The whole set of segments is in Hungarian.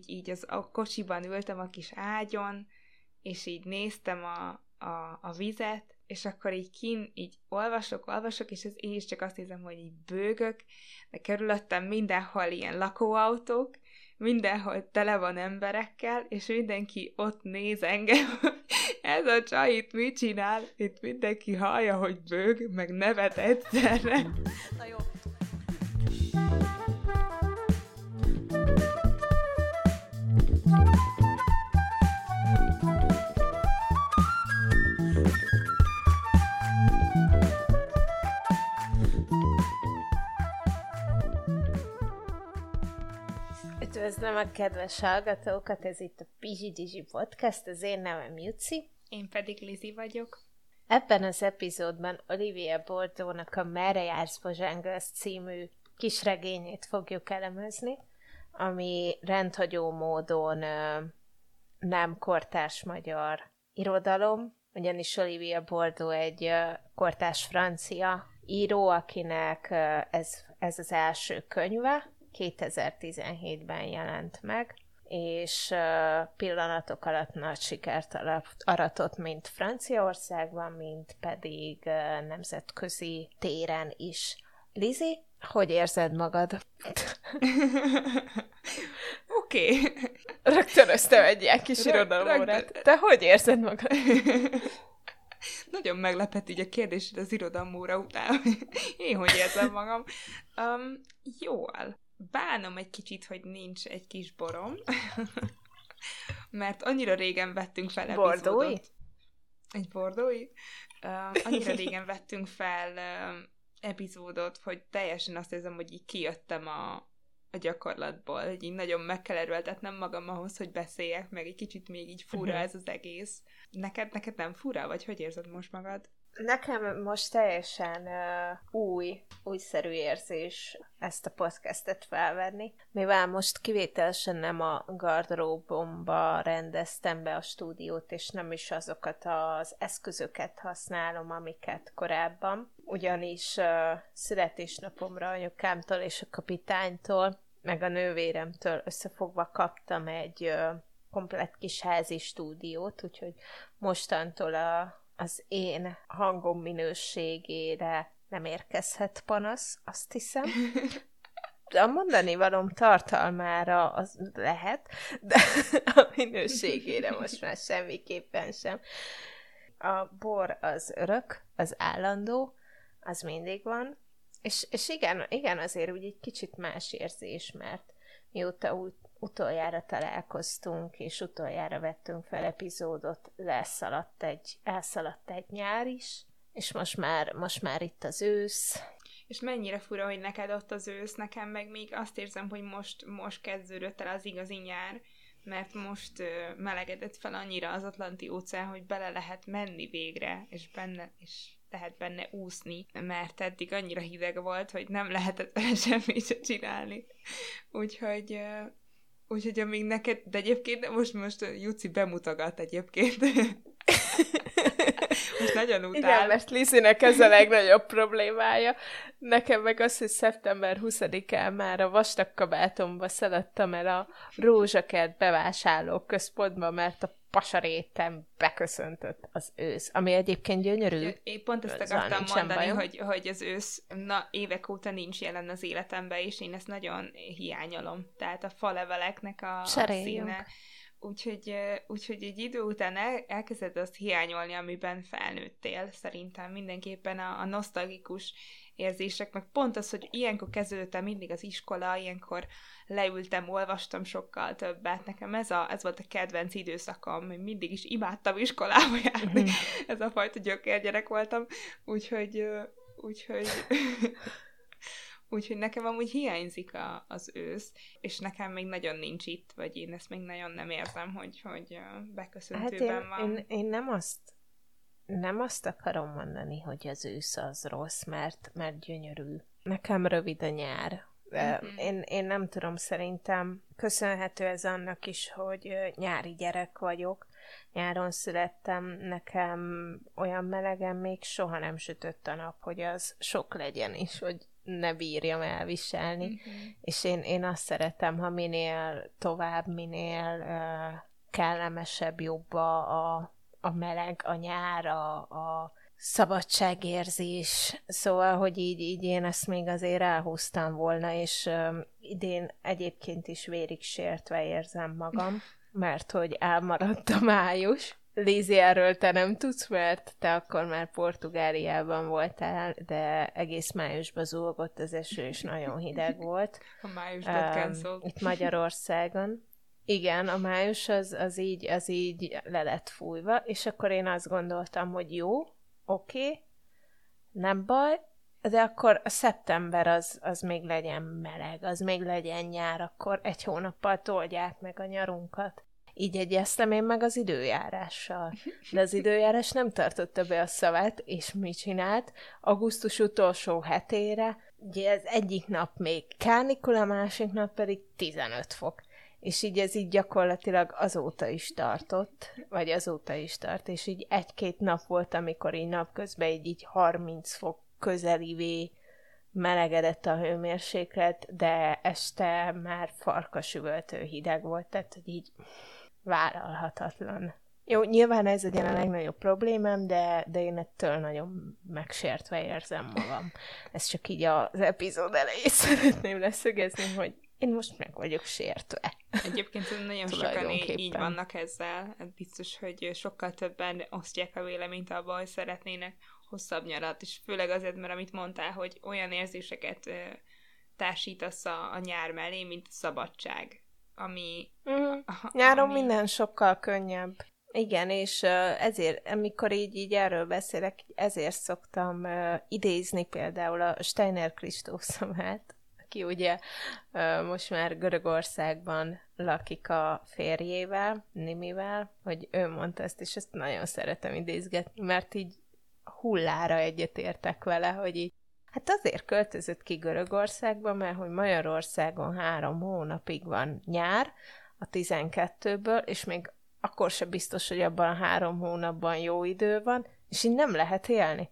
így, így az, a kocsiban ültem a kis ágyon, és így néztem a, a, a vizet, és akkor így kin, így olvasok, olvasok, és ez én is csak azt nézem, hogy így bőgök, de körülöttem mindenhol ilyen lakóautók, mindenhol tele van emberekkel, és mindenki ott néz engem, ez a csaj itt mit csinál, itt mindenki hallja, hogy bőg, meg nevet egyszerre. Na jó. Üdvözlöm a kedves hallgatókat, ez itt a Pizsi Dizsi Podcast, az én nevem Juci. Én pedig Lizi vagyok. Ebben az epizódban Olivia Bordónak a Merre jársz Bozsángasz című kisregényét fogjuk elemezni, ami rendhagyó módon ö, nem kortás magyar irodalom, ugyanis Olivia Bordó egy ö, kortás francia író, akinek ö, ez, ez az első könyve, 2017-ben jelent meg, és pillanatok alatt nagy sikert aratott, mint Franciaországban, mint pedig nemzetközi téren is. Lizi, hogy érzed magad? Oké. Okay. Rögtönöztem egy ilyen kis irodalomórát. Te hogy érzed magad? Nagyon meglepett így a kérdésed az irodalomóra után, én hogy érzem magam. Um, jól bánom egy kicsit, hogy nincs egy kis borom, mert annyira régen vettünk fel Bordói? epizódot. Egy bordói? Uh, annyira régen vettünk fel uh, epizódot, hogy teljesen azt érzem, hogy így kijöttem a, a gyakorlatból, hogy így nagyon meg kell erőltetnem magam ahhoz, hogy beszéljek, meg egy kicsit még így fura uh-huh. ez az egész. Neked, neked nem fura, vagy hogy érzed most magad? Nekem most teljesen uh, új, újszerű érzés ezt a podcastet felvenni, mivel most kivételesen nem a gardróbomba rendeztem be a stúdiót, és nem is azokat az eszközöket használom, amiket korábban, ugyanis uh, születésnapomra anyukámtól és a kapitánytól, meg a nővéremtől összefogva kaptam egy uh, komplett kis házi stúdiót, úgyhogy mostantól a az én hangom minőségére nem érkezhet panasz, azt hiszem. A mondani valom tartalmára az lehet, de a minőségére most már semmiképpen sem. A bor az örök, az állandó, az mindig van, és, és igen, igen, azért úgy egy kicsit más érzés, mert mióta úgy utoljára találkoztunk, és utoljára vettünk fel epizódot, leszaladt egy, elszaladt egy nyár is, és most már, most már itt az ősz. És mennyire fura, hogy neked ott az ősz, nekem meg még azt érzem, hogy most, most kezdődött el az igazi nyár, mert most melegedett fel annyira az Atlanti óceán, hogy bele lehet menni végre, és benne, és lehet benne úszni, mert eddig annyira hideg volt, hogy nem lehetett vele semmit se csinálni. Úgyhogy Úgyhogy amíg neked, de egyébként most, most Juci bemutogat egyébként. most nagyon utál. Igen, mert Lizinek ez a legnagyobb problémája. Nekem meg az, hogy szeptember 20-án már a vastag kabátomba szaladtam el a rózsakert bevásárló központba, mert a pasarétem beköszöntött az ősz, ami egyébként gyönyörű. Én pont ezt akartam mondani, hogy, hogy az ősz na, évek óta nincs jelen az életemben, és én ezt nagyon hiányolom. Tehát a faleveleknek a, a színe. Úgyhogy, úgyhogy egy idő után el, elkezded azt hiányolni, amiben felnőttél, szerintem mindenképpen a, a nosztalgikus érzések, meg pont az, hogy ilyenkor kezdődött mindig az iskola, ilyenkor leültem, olvastam sokkal többet. Nekem ez, a, ez volt a kedvenc időszakom, mindig is imádtam iskolába járni. Mm-hmm. ez a fajta gyökérgyerek voltam, úgyhogy, úgyhogy Úgyhogy nekem amúgy hiányzik a, az ősz, és nekem még nagyon nincs itt, vagy én ezt még nagyon nem érzem, hogy, hogy beköszöntőben hát én, van. Én, én nem azt nem azt akarom mondani, hogy az ősz az rossz, mert, mert gyönyörű. Nekem rövid a nyár. Mm-hmm. Én, én nem tudom, szerintem köszönhető ez annak is, hogy nyári gyerek vagyok. Nyáron születtem, nekem olyan melegen még soha nem sütött a nap, hogy az sok legyen is, hogy ne bírjam elviselni. Uh-huh. És én, én azt szeretem, ha minél tovább, minél uh, kellemesebb, jobb a, a, meleg, a nyár, a, a szabadságérzés, szóval, hogy így, így én ezt még azért elhúztam volna, és um, idén egyébként is vérig sértve érzem magam, mert hogy elmaradt a május. Lézi, erről te nem tudsz, mert te akkor már Portugáliában voltál, de egész májusban zúgott az eső, és nagyon hideg volt. A május um, Itt Magyarországon. Igen, a május az, az, így, az így le lett fújva, és akkor én azt gondoltam, hogy jó, oké, okay, nem baj, de akkor a szeptember az, az még legyen meleg, az még legyen nyár, akkor egy hónappal toldják meg a nyarunkat. Így egyeztem én meg az időjárással. De az időjárás nem tartotta be a szavát, és mit csinált? Augusztus utolsó hetére, ugye ez egyik nap még kánikula, másik nap pedig 15 fok. És így ez így gyakorlatilag azóta is tartott, vagy azóta is tart, és így egy-két nap volt, amikor így napközben így, így 30 fok közelivé melegedett a hőmérséklet, de este már farkasüvöltő hideg volt, tehát hogy így vállalhatatlan. Jó, nyilván ez legyen a legnagyobb problémám, de, de én ettől nagyon megsértve érzem magam. Ez csak így az epizód elején szeretném leszögezni, hogy én most meg vagyok sértve. Egyébként nagyon sokan így vannak ezzel. Hát biztos, hogy sokkal többen osztják a véleményt abban, hogy szeretnének hosszabb nyarat, és főleg azért, mert amit mondtál, hogy olyan érzéseket társítasz a, a nyár mellé, mint a szabadság ami... Mm. Nyáron ami... minden sokkal könnyebb. Igen, és ezért, amikor így, így erről beszélek, ezért szoktam idézni például a Steiner Kristószomát, aki ugye most már Görögországban lakik a férjével, Nimivel, hogy ő mondta ezt, és ezt nagyon szeretem idézgetni, mert így hullára egyetértek vele, hogy így Hát azért költözött ki Görögországba, mert hogy Magyarországon három hónapig van nyár, a 12-ből, és még akkor sem biztos, hogy abban a három hónapban jó idő van, és így nem lehet élni.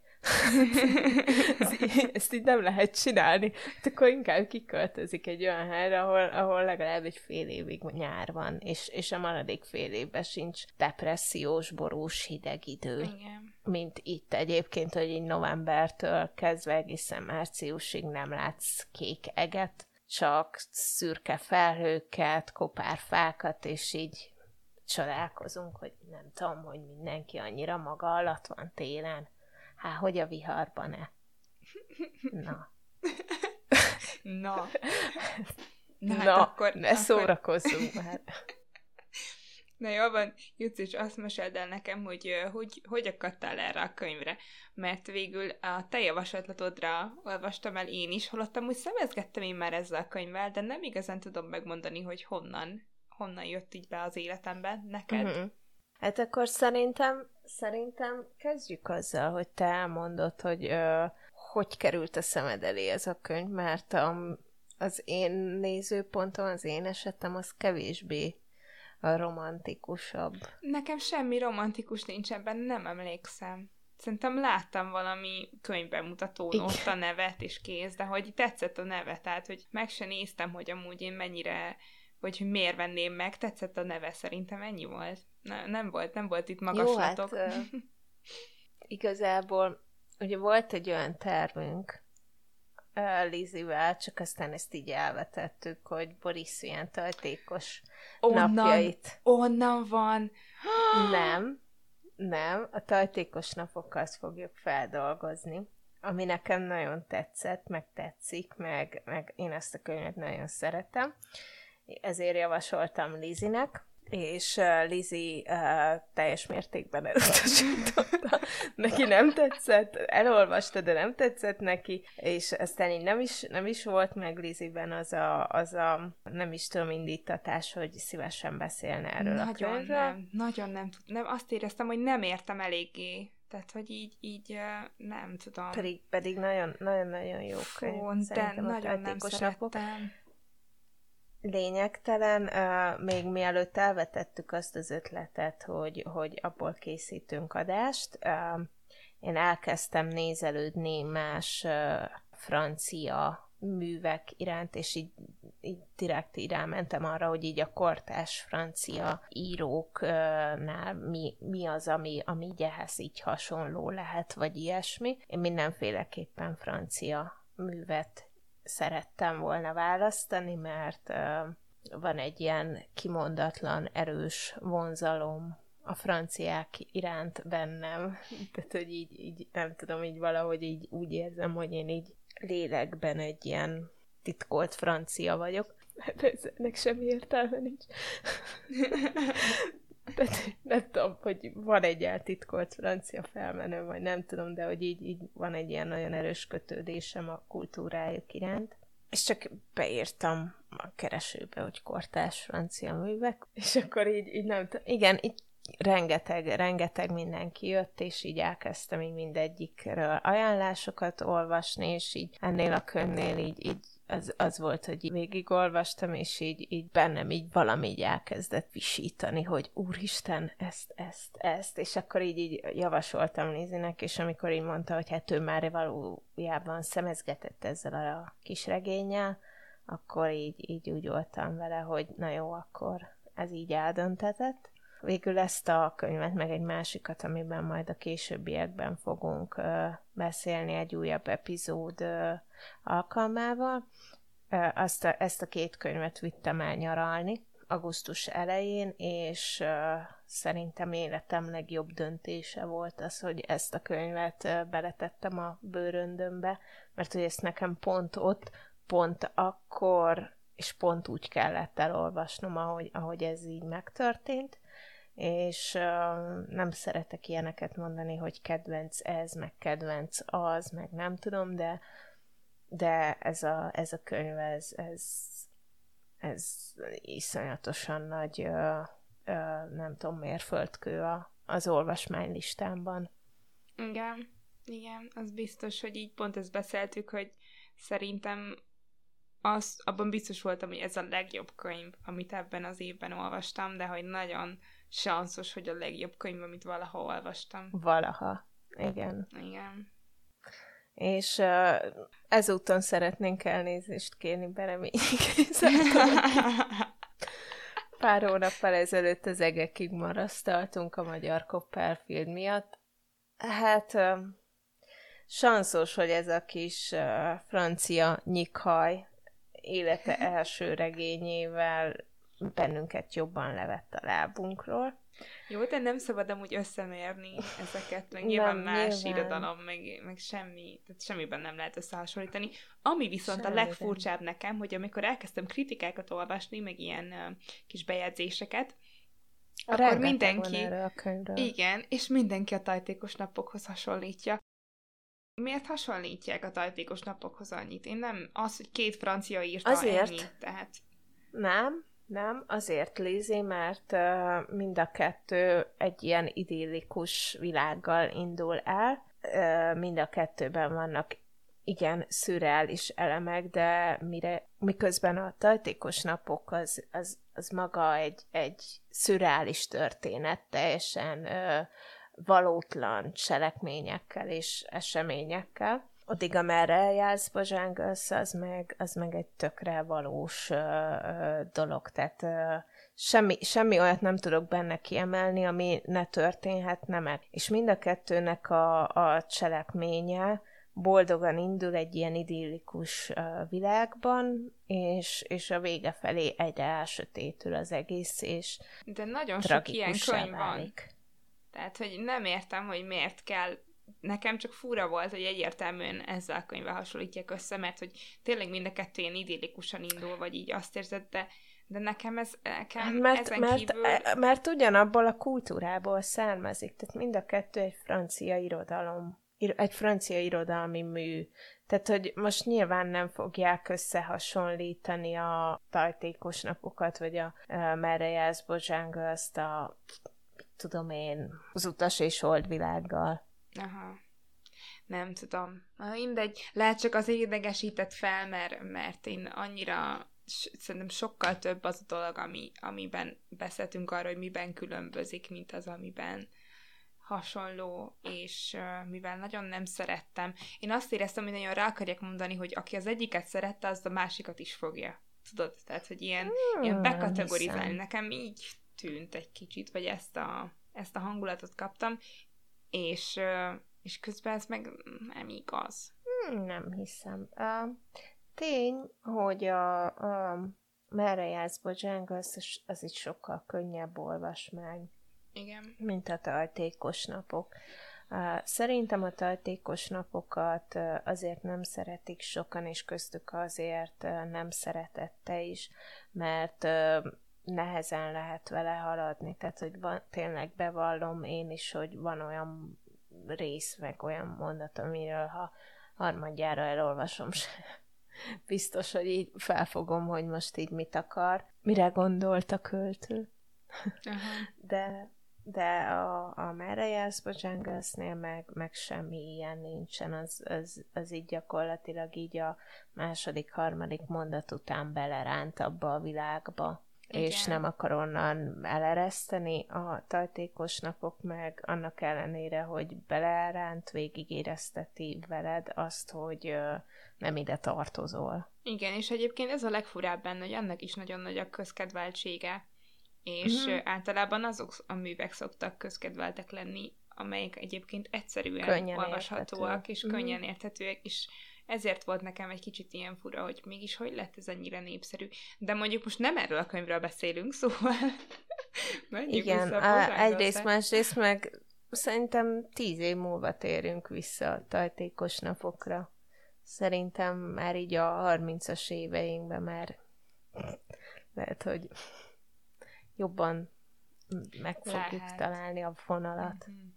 Ezt, így nem lehet csinálni. Hát akkor inkább kiköltözik egy olyan helyre, ahol, ahol legalább egy fél évig nyár van, és, és a maradék fél évben sincs depressziós, borús, hideg idő. Igen. Mint itt egyébként, hogy így novembertől kezdve egészen márciusig nem látsz kék eget, csak szürke felhőket, kopárfákat, és így csodálkozunk, hogy nem tudom, hogy mindenki annyira maga alatt van télen. Há, hogy a viharban-e? Na. Na. Na, hát Na akkor, ne akkor... szórakozzunk már. Na jó van, Jutsz, és azt meséld el nekem, hogy, hogy hogy akadtál erre a könyvre, mert végül a te javaslatodra olvastam el én is, holott amúgy szemezgettem én már ezzel a könyvvel, de nem igazán tudom megmondani, hogy honnan, honnan jött így be az életemben neked. Uh-huh. Hát akkor szerintem, szerintem kezdjük azzal, hogy te elmondod, hogy ö, hogy került a szemed elé ez a könyv, mert a, az én nézőpontom, az én esetem, az kevésbé a romantikusabb. Nekem semmi romantikus nincs ebben, nem emlékszem. Szerintem láttam valami könyvbemutatón ott a nevet és kész, de hogy tetszett a neve, tehát hogy meg se néztem, hogy amúgy én mennyire, vagy hogy miért venném meg, tetszett a neve, szerintem ennyi volt. Ne, nem volt, nem volt itt magaslatok. Jó, hát, igazából ugye volt egy olyan tervünk Lizivel, csak aztán ezt így elvetettük, hogy Boris ilyen tajtékos onnan, napjait. Onnan van! nem, nem, a tajtékos napokat fogjuk feldolgozni, ami nekem nagyon tetszett, meg tetszik, meg, meg én ezt a könyvet nagyon szeretem. Ezért javasoltam Lizinek, és Lizi uh, teljes mértékben elutasította. neki nem tetszett, elolvasta, de nem tetszett neki, és aztán így nem is, nem is volt meg Liziben az a, az a nem is tudom indítatás, hogy szívesen beszélne erről nagyon a könyvről. Nem, nagyon nem, nem. Azt éreztem, hogy nem értem eléggé. Tehát, hogy így, így nem tudom. Pedig, pedig nagyon, nagyon-nagyon jó könyv. Fú, de nagyon nem szerettem. Napok lényegtelen, még mielőtt elvetettük azt az ötletet, hogy, hogy abból készítünk adást, uh, én elkezdtem nézelődni más francia művek iránt, és így, így direkt így rámentem arra, hogy így a kortás francia íróknál mi, mi az, ami, ami így ehhez így hasonló lehet, vagy ilyesmi. Én mindenféleképpen francia művet szerettem volna választani, mert van egy ilyen kimondatlan, erős vonzalom a franciák iránt bennem. Tehát, hogy így, így nem tudom, így valahogy így úgy érzem, hogy én így lélekben egy ilyen titkolt francia vagyok. Hát ennek semmi értelme nincs. Tehát nem tudom, hogy van egy eltitkolt francia felmenő, vagy nem tudom, de hogy így, így van egy ilyen nagyon erős kötődésem a kultúrájuk iránt. És csak beírtam a keresőbe, hogy kortás francia művek, és akkor így, így nem tudom, igen, így rengeteg, rengeteg mindenki jött, és így elkezdtem így mindegyikről ajánlásokat olvasni, és így ennél a könyvnél így, így az, az volt, hogy végigolvastam, és így, így bennem így valami így elkezdett visítani, hogy úristen, ezt, ezt, ezt, és akkor így, így javasoltam Lizinek, és amikor így mondta, hogy hát ő már valójában szemezgetett ezzel a kis regényel, akkor így, így úgy voltam vele, hogy na jó, akkor ez így eldöntetett. Végül ezt a könyvet, meg egy másikat, amiben majd a későbbiekben fogunk beszélni egy újabb epizód alkalmával, azt a, ezt a két könyvet vittem el nyaralni augusztus elején, és szerintem életem legjobb döntése volt az, hogy ezt a könyvet beletettem a bőröndömbe, mert hogy ezt nekem pont ott, pont akkor, és pont úgy kellett elolvasnom, ahogy, ahogy ez így megtörtént, és uh, nem szeretek ilyeneket mondani, hogy kedvenc ez, meg kedvenc az, meg nem tudom, de, de ez a, ez a könyv, ez, ez, ez iszonyatosan nagy, uh, uh, nem tudom, mérföldkő a, az olvasmánylistámban. Igen, igen, az biztos, hogy így pont ezt beszéltük, hogy szerintem az, abban biztos voltam, hogy ez a legjobb könyv, amit ebben az évben olvastam, de hogy nagyon sanszos, hogy a legjobb könyv, amit valaha olvastam. Valaha. Igen. Igen. És uh, ezúton szeretnénk elnézést kérni Bereményig. Pár hónappal ezelőtt az egekig marasztaltunk a magyar Copperfield miatt. Hát uh, sanszos, hogy ez a kis uh, francia nyikhaj élete első regényével bennünket jobban levett a lábunkról. Jó, de nem szabad amúgy összemérni ezeket, meg nyilván nem, más nyilván. irodalom, meg, meg semmi, tehát semmiben nem lehet összehasonlítani. Ami viszont Semmi a legfurcsább nekem, hogy amikor elkezdtem kritikákat olvasni, meg ilyen uh, kis bejegyzéseket, Rengeteg akkor mindenki... Igen, és mindenki a tajtékos napokhoz hasonlítja. Miért hasonlítják a tajtékos napokhoz annyit? Én nem, az, hogy két francia írta Azért. ennyit, tehát... Nem, nem, azért Lizzie, mert uh, mind a kettő egy ilyen idillikus világgal indul el. Uh, mind a kettőben vannak igen szürreális elemek, de mire, miközben a tajtékos napok az, az, az maga egy, egy szürreális történet, teljesen uh, valótlan cselekményekkel és eseményekkel addig, amerre eljársz Bozsángölsz, az meg, az meg egy tökre valós ö, ö, dolog. Tehát ö, semmi, semmi olyat nem tudok benne kiemelni, ami ne történhetne meg. És mind a kettőnek a, a cselekménye boldogan indul egy ilyen idillikus világban, és, és a vége felé egyre elsötétül az egész, és De nagyon sok ilyen könyv van. Tehát, hogy nem értem, hogy miért kell nekem csak fura volt, hogy egyértelműen ezzel a könyvvel hasonlítják össze, mert hogy tényleg mind a kettő ilyen idillikusan indul, vagy így azt érzed, de, de nekem ez nekem mert, ezen mert, kívül... E, mert ugyanabból a kultúrából származik, tehát mind a kettő egy francia irodalom, egy francia irodalmi mű. Tehát, hogy most nyilván nem fogják összehasonlítani a tajtékos napokat, vagy a, a merre jársz Bozsánga, azt a tudom én, az utas és világgal. Aha. Nem tudom. Mindegy. Lehet csak az idegesített fel, mert, mert én annyira szerintem sokkal több az a dolog, ami, amiben beszéltünk arról, hogy miben különbözik, mint az, amiben hasonló, és uh, mivel nagyon nem szerettem, én azt éreztem, hogy nagyon rá akarják mondani, hogy aki az egyiket szerette, az a másikat is fogja. Tudod? Tehát, hogy ilyen, hmm, ilyen bekategorizálni. Nekem így tűnt egy kicsit, vagy ezt a, ezt a hangulatot kaptam, és, és közben ez meg nem igaz. Nem hiszem. Uh, tény, hogy a, a Merre jársz, Bojangles, az, az is sokkal könnyebb olvasmány. Igen. Mint a tajtékos napok. Szerintem a tajtékos napokat azért nem szeretik sokan, és köztük azért nem szeretette is, mert nehezen lehet vele haladni. Tehát, hogy van, tényleg bevallom én is, hogy van olyan rész, meg olyan mondat, amiről ha harmadjára elolvasom, biztos, hogy így felfogom, hogy most így mit akar, mire gondolt a költő. Aha. De, de a, a Merre jársz Bojangles-nél meg, meg semmi ilyen nincsen, az, az, az így gyakorlatilag így a második, harmadik mondat után beleránt abba a világba. Igen. és nem akar onnan elereszteni. A tajtékos napok meg annak ellenére, hogy beleránt, végigérezteti veled azt, hogy nem ide tartozol. Igen, és egyébként ez a legfurább benne, hogy annak is nagyon nagy a közkedveltsége, és mm-hmm. általában azok a művek szoktak közkedveltek lenni, amelyek egyébként egyszerűen könnyen olvashatóak, érthető. és mm-hmm. könnyen érthetőek, és ezért volt nekem egy kicsit ilyen fura, hogy mégis hogy lett ez ennyire népszerű. De mondjuk most nem erről a könyvről beszélünk, szóval Igen, a, egyrészt, másrészt meg szerintem tíz év múlva térünk vissza a tajtékos napokra. Szerintem már így a 30-as éveinkben már lehet, hogy jobban meg fogjuk lehet. találni a fonalat. Mm-hmm.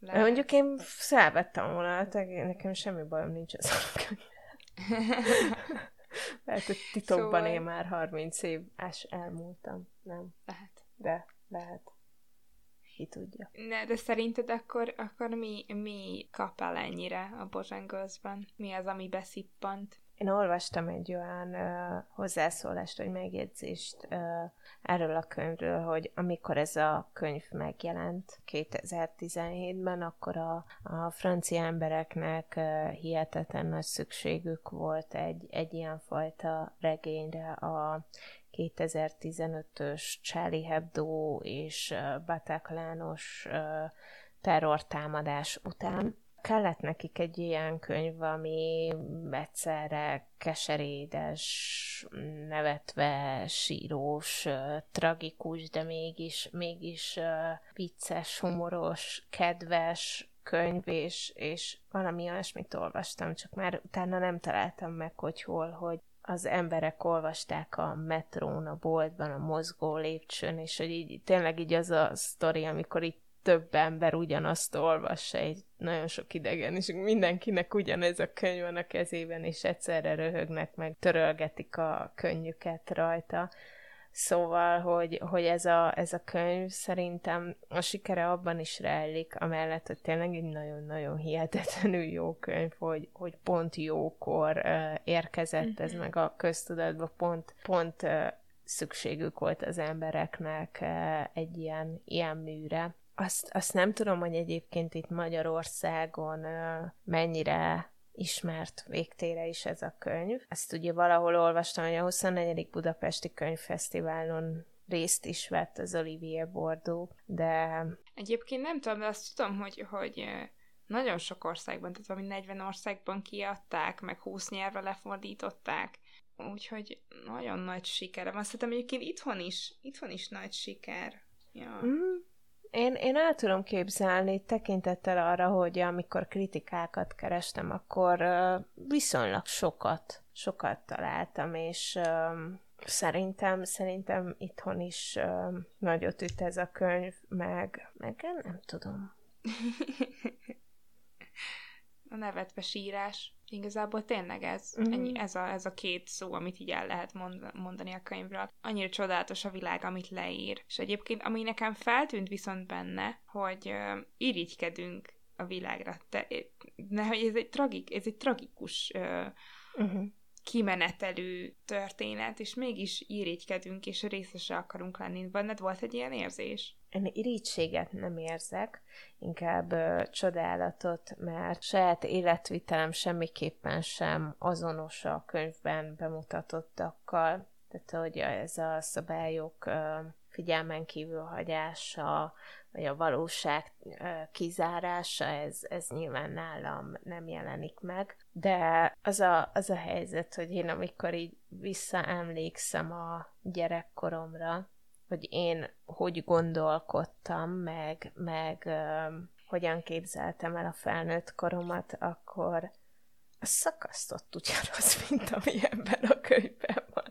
Lehet. Mondjuk én felvettem a vonalat, nekem semmi bajom nincs az Lehet, hogy titokban szóval... én már 30 év elmúltam. Nem. Lehet. De lehet ki tudja. Ne, de szerinted akkor, akkor mi, mi kap el ennyire a Bozsangolzban? Mi az, ami beszippant? Én olvastam egy olyan uh, hozzászólást, vagy megjegyzést uh, erről a könyvről, hogy amikor ez a könyv megjelent 2017-ben, akkor a, a francia embereknek uh, hihetetlen nagy szükségük volt egy, egy ilyen fajta regényre a 2015-ös Charlie Hebdo és Bataclanos terrortámadás után. Kellett nekik egy ilyen könyv, ami egyszerre keserédes, nevetve, sírós, tragikus, de mégis, mégis vicces, humoros, kedves, könyv, és, és valami olyasmit olvastam, csak már utána nem találtam meg, hogy hol, hogy az emberek olvasták a metrón, a boltban, a mozgó lépcsőn, és hogy így tényleg így az a sztori, amikor itt több ember ugyanazt olvassa, egy nagyon sok idegen, és mindenkinek ugyanez a könyv van a kezében, és egyszerre röhögnek, meg törölgetik a könnyüket rajta. Szóval, hogy, hogy ez, a, ez a könyv szerintem a sikere abban is rejlik, amellett, hogy tényleg egy nagyon-nagyon hihetetlenül jó könyv, hogy, hogy pont jókor uh, érkezett ez mhm. meg a köztudatba, pont, pont uh, szükségük volt az embereknek uh, egy ilyen, ilyen műre. Azt, azt nem tudom, hogy egyébként itt Magyarországon mennyire ismert végtére is ez a könyv. Ezt ugye valahol olvastam, hogy a 24. Budapesti Könyvfesztiválon részt is vett az Olivier Bordeaux, de... Egyébként nem tudom, de azt tudom, hogy, hogy nagyon sok országban, tehát valami 40 országban kiadták, meg 20 nyelvre lefordították, úgyhogy nagyon nagy siker. Azt hiszem egyébként itthon is, itthon is nagy siker. Ja. Mm, én, én el tudom képzelni, tekintettel arra, hogy amikor kritikákat kerestem, akkor viszonylag sokat, sokat találtam, és szerintem, szerintem itthon is nagyot üt ez a könyv, meg, meg nem tudom. a nevetve sírás. Igazából tényleg ez, mm-hmm. ennyi, ez, a, ez a két szó, amit így el lehet mondani a könyvről. Annyira csodálatos a világ, amit leír. És egyébként, ami nekem feltűnt viszont benne, hogy uh, irigykedünk a világra. Te, ne, hogy ez egy tragik, ez egy tragikus uh, uh-huh. Kimenetelő történet, és mégis irigykedünk, és részese akarunk lenni. Benned volt egy ilyen érzés? Én irítséget nem érzek, inkább ö, csodálatot, mert saját életvitelem semmiképpen sem azonos a könyvben bemutatottakkal. Tehát, hogy ez a szabályok ö, figyelmen kívül hagyása, vagy a valóság kizárása, ez, ez nyilván nálam nem jelenik meg. De az a, az a helyzet, hogy én amikor így visszaemlékszem a gyerekkoromra, hogy én hogy gondolkodtam, meg, meg hogyan képzeltem el a felnőtt koromat, akkor szakasztott ugyanaz, mint ami ebben a könyvben van.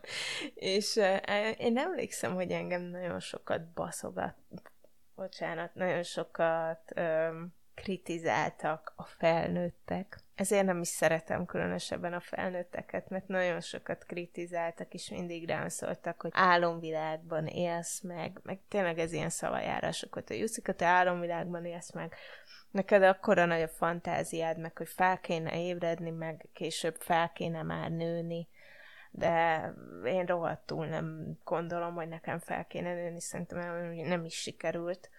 És uh, én emlékszem, hogy engem nagyon sokat baszogat, bocsánat, nagyon sokat um, kritizáltak a felnőttek. Ezért nem is szeretem különösebben a felnőtteket, mert nagyon sokat kritizáltak, és mindig rám szóltak, hogy álomvilágban élsz meg, meg tényleg ez ilyen szavajárásokat, hogy Juszika, te álomvilágban élsz meg, neked akkora nagy a fantáziád, meg hogy fel kéne ébredni, meg később fel kéne már nőni, de én rohadtul nem gondolom, hogy nekem fel kéne nőni, szerintem nem is sikerült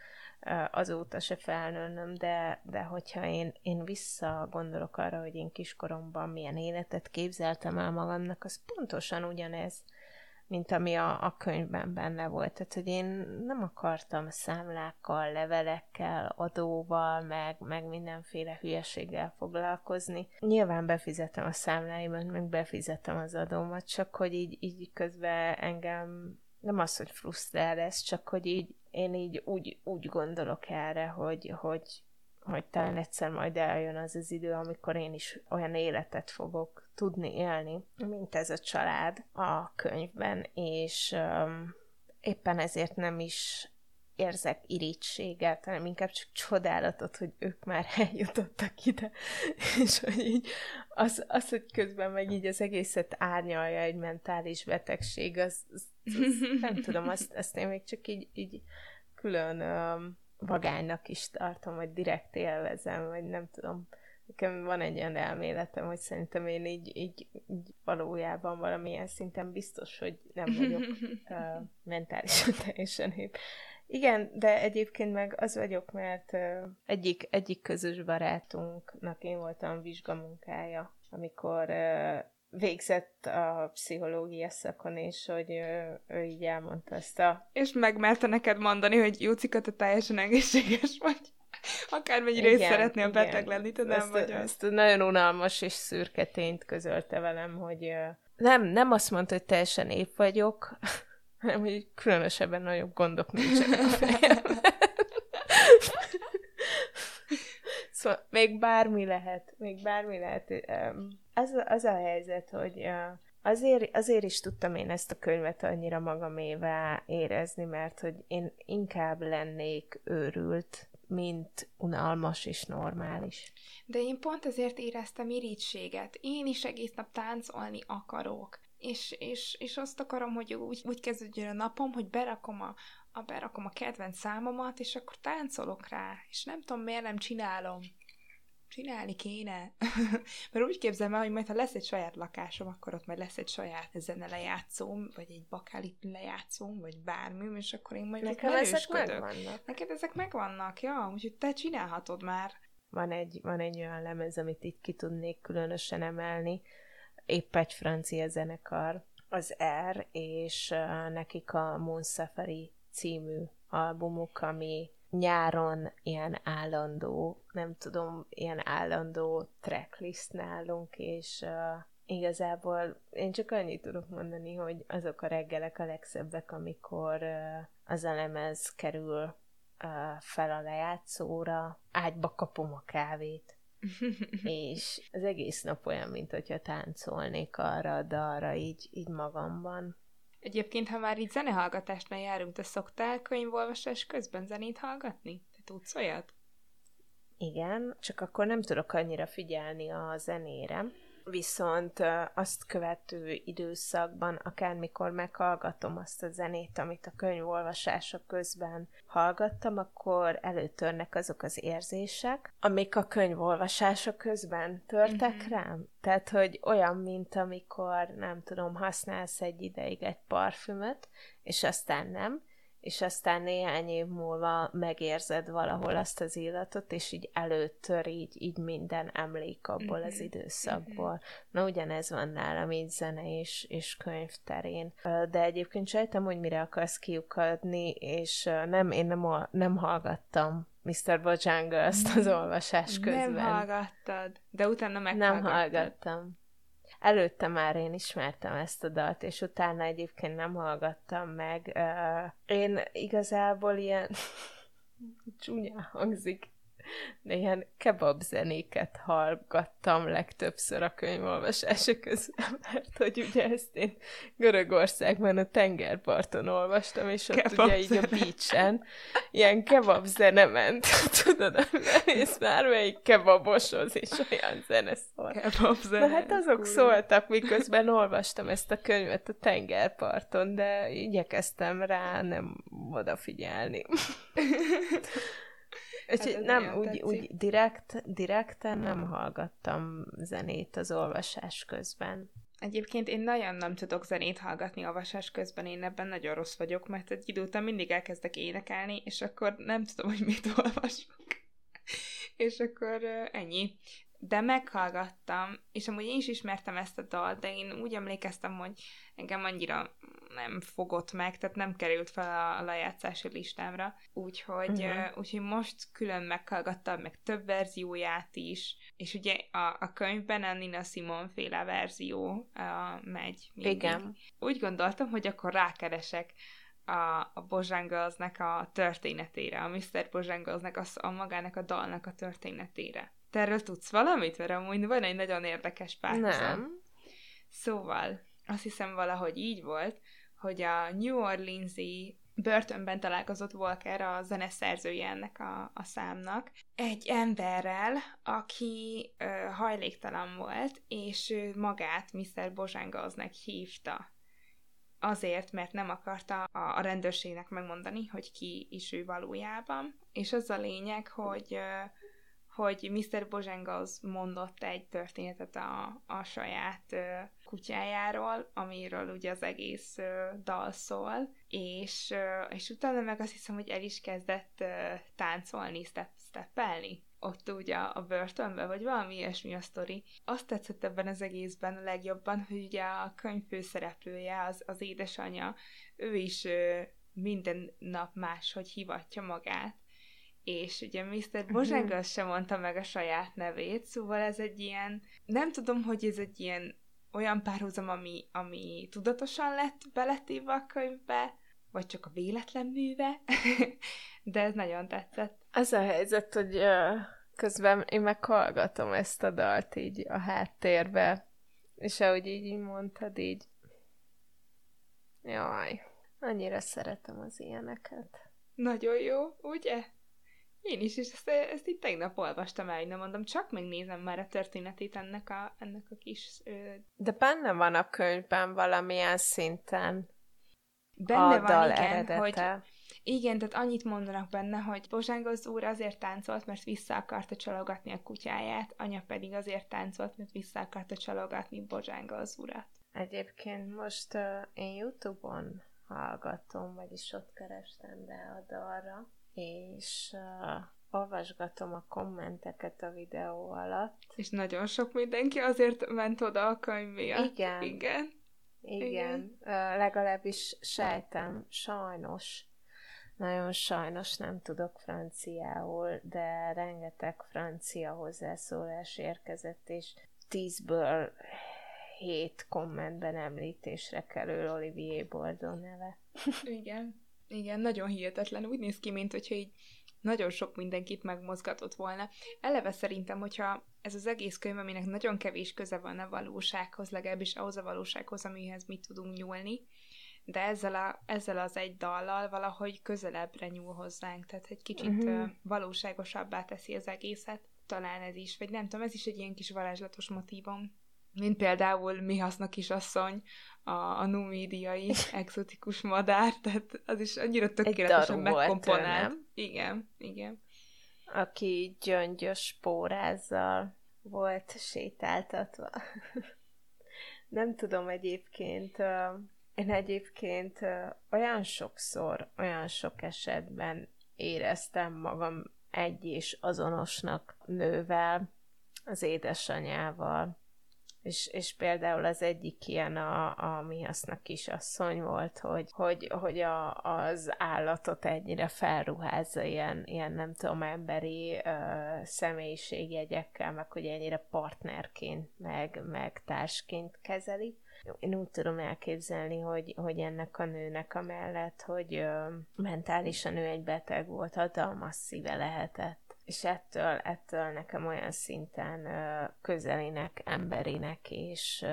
azóta se felnőnöm, de, de hogyha én, én visszagondolok arra, hogy én kiskoromban milyen életet képzeltem el magamnak, az pontosan ugyanez, mint ami a, a könyvben benne volt. Tehát, hogy én nem akartam számlákkal, levelekkel, adóval, meg, meg mindenféle hülyeséggel foglalkozni. Nyilván befizetem a számláimat, meg befizetem az adómat, csak hogy így, így közben engem nem az, hogy frusztrál ez, csak hogy így én így úgy, úgy gondolok erre, hogy, hogy, hogy talán egyszer majd eljön az az idő, amikor én is olyan életet fogok tudni élni, mint ez a család a könyvben, és um, éppen ezért nem is érzek irítséget, hanem inkább csak csodálatot, hogy ők már eljutottak ide, és hogy így az, az, hogy közben meg így az egészet árnyalja egy mentális betegség, az, az, az nem tudom, azt, azt én még csak így, így külön um, vagánynak is tartom, vagy direkt élvezem, vagy nem tudom, nekem van egy olyan elméletem, hogy szerintem én így, így, így valójában valamilyen szinten biztos, hogy nem vagyok uh, mentálisan teljesen épp. Igen, de egyébként meg az vagyok, mert uh, egyik, egyik közös barátunknak én voltam vizsgamunkája, amikor uh, végzett a pszichológia szakon, és hogy ő, ő így elmondta ezt a... És megmerte neked mondani, hogy Júcika, te teljesen egészséges vagy. Akármennyire igen, is szeretnél igen. beteg lenni, te nem ezt, vagy ezt nagyon unalmas és szürke tényt közölte velem, hogy nem, nem azt mondta, hogy teljesen épp vagyok, hanem hogy különösebben nagyobb gondok nincsenek a fejemben. szóval még bármi lehet, még bármi lehet. Az, az a helyzet, hogy azért, azért is tudtam én ezt a könyvet annyira magamévá érezni, mert hogy én inkább lennék őrült, mint unalmas és normális. De én pont ezért éreztem irítséget. Én is egész nap táncolni akarok. És, és, és azt akarom, hogy úgy, úgy kezdődjön a napom, hogy berakom a, a, berakom a kedvenc számomat, és akkor táncolok rá. És nem tudom, miért nem csinálom. Csinálni kéne. Mert úgy képzelem el, hogy majd ha lesz egy saját lakásom, akkor ott majd lesz egy saját zene lejátszóm, vagy egy bakálit lejátszóm, vagy bármi, és akkor én majd Nekem ezek megvannak. Neked ezek megvannak, ja, úgyhogy te csinálhatod már. Van egy, van egy olyan lemez, amit itt ki tudnék különösen emelni, épp egy francia zenekar, az R, és uh, nekik a Moon Safari című albumuk, ami nyáron ilyen állandó, nem tudom, ilyen állandó tracklist nálunk, és uh, igazából én csak annyit tudok mondani, hogy azok a reggelek a legszebbek, amikor uh, az a lemez kerül uh, fel a lejátszóra, ágyba kapom a kávét, és az egész nap olyan, mint hogyha táncolnék arra a dalra így, így magamban. Egyébként, ha már így zenehallgatásnál járunk, te szoktál könyvolvasás közben zenét hallgatni? Te tudsz olyat? Igen, csak akkor nem tudok annyira figyelni a zenére, viszont azt követő időszakban, akármikor meghallgatom azt a zenét, amit a könyvolvasása közben hallgattam, akkor előtörnek azok az érzések, amik a könyvolvasása közben törtek mm-hmm. rám. Tehát, hogy olyan, mint amikor, nem tudom, használsz egy ideig egy parfümöt, és aztán nem, és aztán néhány év múlva megérzed valahol azt az illatot, és így előttör így, így minden emlék abból mm-hmm. az mhm. időszakból. Mm-hmm. Na ugyanez van nálam így zene és, és könyv terén. De egyébként sejtem, hogy mire akarsz kiukadni, és nem, én nem, nem hallgattam Mr. Bojangles-t az olvasás közben. Nem hallgattad, de utána meghallgattad. Nem hallgattam. Előtte már én ismertem ezt a dalt, és utána egyébként nem hallgattam meg. Én igazából ilyen csúnya hangzik, de ilyen kebab zenéket hallgattam legtöbbször a könyvolvasása közben, mert hogy ugye ezt én Görögországban a tengerparton olvastam, és ott kebab ugye így a beachen ilyen kebab zene ment, tudod, és bármelyik kebaboshoz is olyan zene szól. Kebab zene. Na hát azok cool. szóltak, miközben olvastam ezt a könyvet a tengerparton, de igyekeztem rá nem odafigyelni. Hát nem, úgy, úgy direkt, direkten nem hallgattam zenét az olvasás közben. Egyébként én nagyon nem tudok zenét hallgatni olvasás közben, én ebben nagyon rossz vagyok, mert egy idő után mindig elkezdek énekelni, és akkor nem tudom, hogy mit olvasok. és akkor ennyi de meghallgattam, és amúgy én is ismertem ezt a dalt, de én úgy emlékeztem, hogy engem annyira nem fogott meg, tehát nem került fel a lejátszási listámra, úgyhogy, uh-huh. úgyhogy most külön meghallgattam, meg több verzióját is, és ugye a, a könyvben a Nina Simon féle verzió uh, megy mindig. Igen. Úgy gondoltam, hogy akkor rákeresek a, a Bozsángaznak a történetére, a Mr. Bozsángaznak a, a magának a dalnak a történetére. Te erről tudsz valamit? Mert amúgy van egy nagyon érdekes párhuzam. Nem. Szóval, azt hiszem valahogy így volt, hogy a New Orleans-i börtönben találkozott Walker, a zeneszerzője ennek a, a számnak, egy emberrel, aki ö, hajléktalan volt, és ő magát Mr. Bozsángaznak hívta. Azért, mert nem akarta a, a rendőrségnek megmondani, hogy ki is ő valójában. És az a lényeg, hogy ö, hogy Mr. Bozsengaz mondott egy történetet a, a saját ö, kutyájáról, amiről ugye az egész dal szól, és, és utána meg azt hiszem, hogy el is kezdett táncolni, step, steppelni ott ugye a börtönben, vagy valami ilyesmi a sztori. Azt tetszett ebben az egészben a legjobban, hogy ugye a könyv főszereplője, az, az édesanyja, ő is minden nap máshogy hivatja magát, és ugye Mr. Mhm. Bozsángal uh-huh. sem mondta meg a saját nevét, szóval ez egy ilyen, nem tudom, hogy ez egy ilyen olyan párhuzam, ami, ami tudatosan lett beletéve a könyvbe, vagy csak a véletlen műve, de ez nagyon tetszett. Az a helyzet, hogy közben én meghallgatom ezt a dalt így a háttérbe, és ahogy így mondtad, így jaj, annyira szeretem az ilyeneket. Nagyon jó, ugye? Én is, és ezt, ezt itt tegnap olvastam el, nem mondom, csak megnézem már a történetét ennek a, ennek a kis... Ö... De benne van a könyvben valamilyen szinten benne a van, igen, eredete. hogy igen, tehát annyit mondanak benne, hogy Bozsángoz úr azért táncolt, mert vissza akarta csalogatni a kutyáját, anya pedig azért táncolt, mert vissza akarta csalogatni Bozsángoz urat. Egyébként most uh, én Youtube-on hallgatom, vagyis ott kerestem be a dalra, és uh, olvasgatom a kommenteket a videó alatt. És nagyon sok mindenki azért ment oda a könyv miatt. Igen. Igen. Igen. Igen. Uh, legalábbis sejtem, sajnos. Nagyon sajnos nem tudok franciául, de rengeteg francia hozzászólás érkezett, és tízből hét kommentben említésre kerül Olivier Bordon neve. Igen. Igen, nagyon hihetetlen. Úgy néz ki, mint hogyha így nagyon sok mindenkit megmozgatott volna. Eleve szerintem, hogyha ez az egész könyv, aminek nagyon kevés köze van a valósághoz, legalábbis ahhoz a valósághoz, amihez mi tudunk nyúlni, de ezzel, a, ezzel az egy dallal valahogy közelebbre nyúl hozzánk, tehát egy kicsit uh-huh. valóságosabbá teszi az egészet. Talán ez is, vagy nem tudom, ez is egy ilyen kis varázslatos motívom. Mint például mi haszna kisasszony, a, a numédiai exotikus madár, tehát az is annyira tökéletesen megkomponált. Igen, igen. Aki gyöngyös pórázzal volt sétáltatva. Nem tudom egyébként, én egyébként olyan sokszor, olyan sok esetben éreztem magam egy és azonosnak nővel, az édesanyával, és, és például az egyik ilyen a, a Mihasznak kisasszony volt, hogy, hogy, hogy a, az állatot ennyire felruházza ilyen, ilyen nem tudom, emberi ö, személyiségjegyekkel, meg hogy ennyire partnerként, meg, meg társként kezeli. Én úgy tudom elképzelni, hogy, hogy ennek a nőnek a mellett, hogy ö, mentálisan ő egy beteg volt, hatalmas szíve lehetett és ettől, ettől nekem olyan szinten közelinek, emberinek és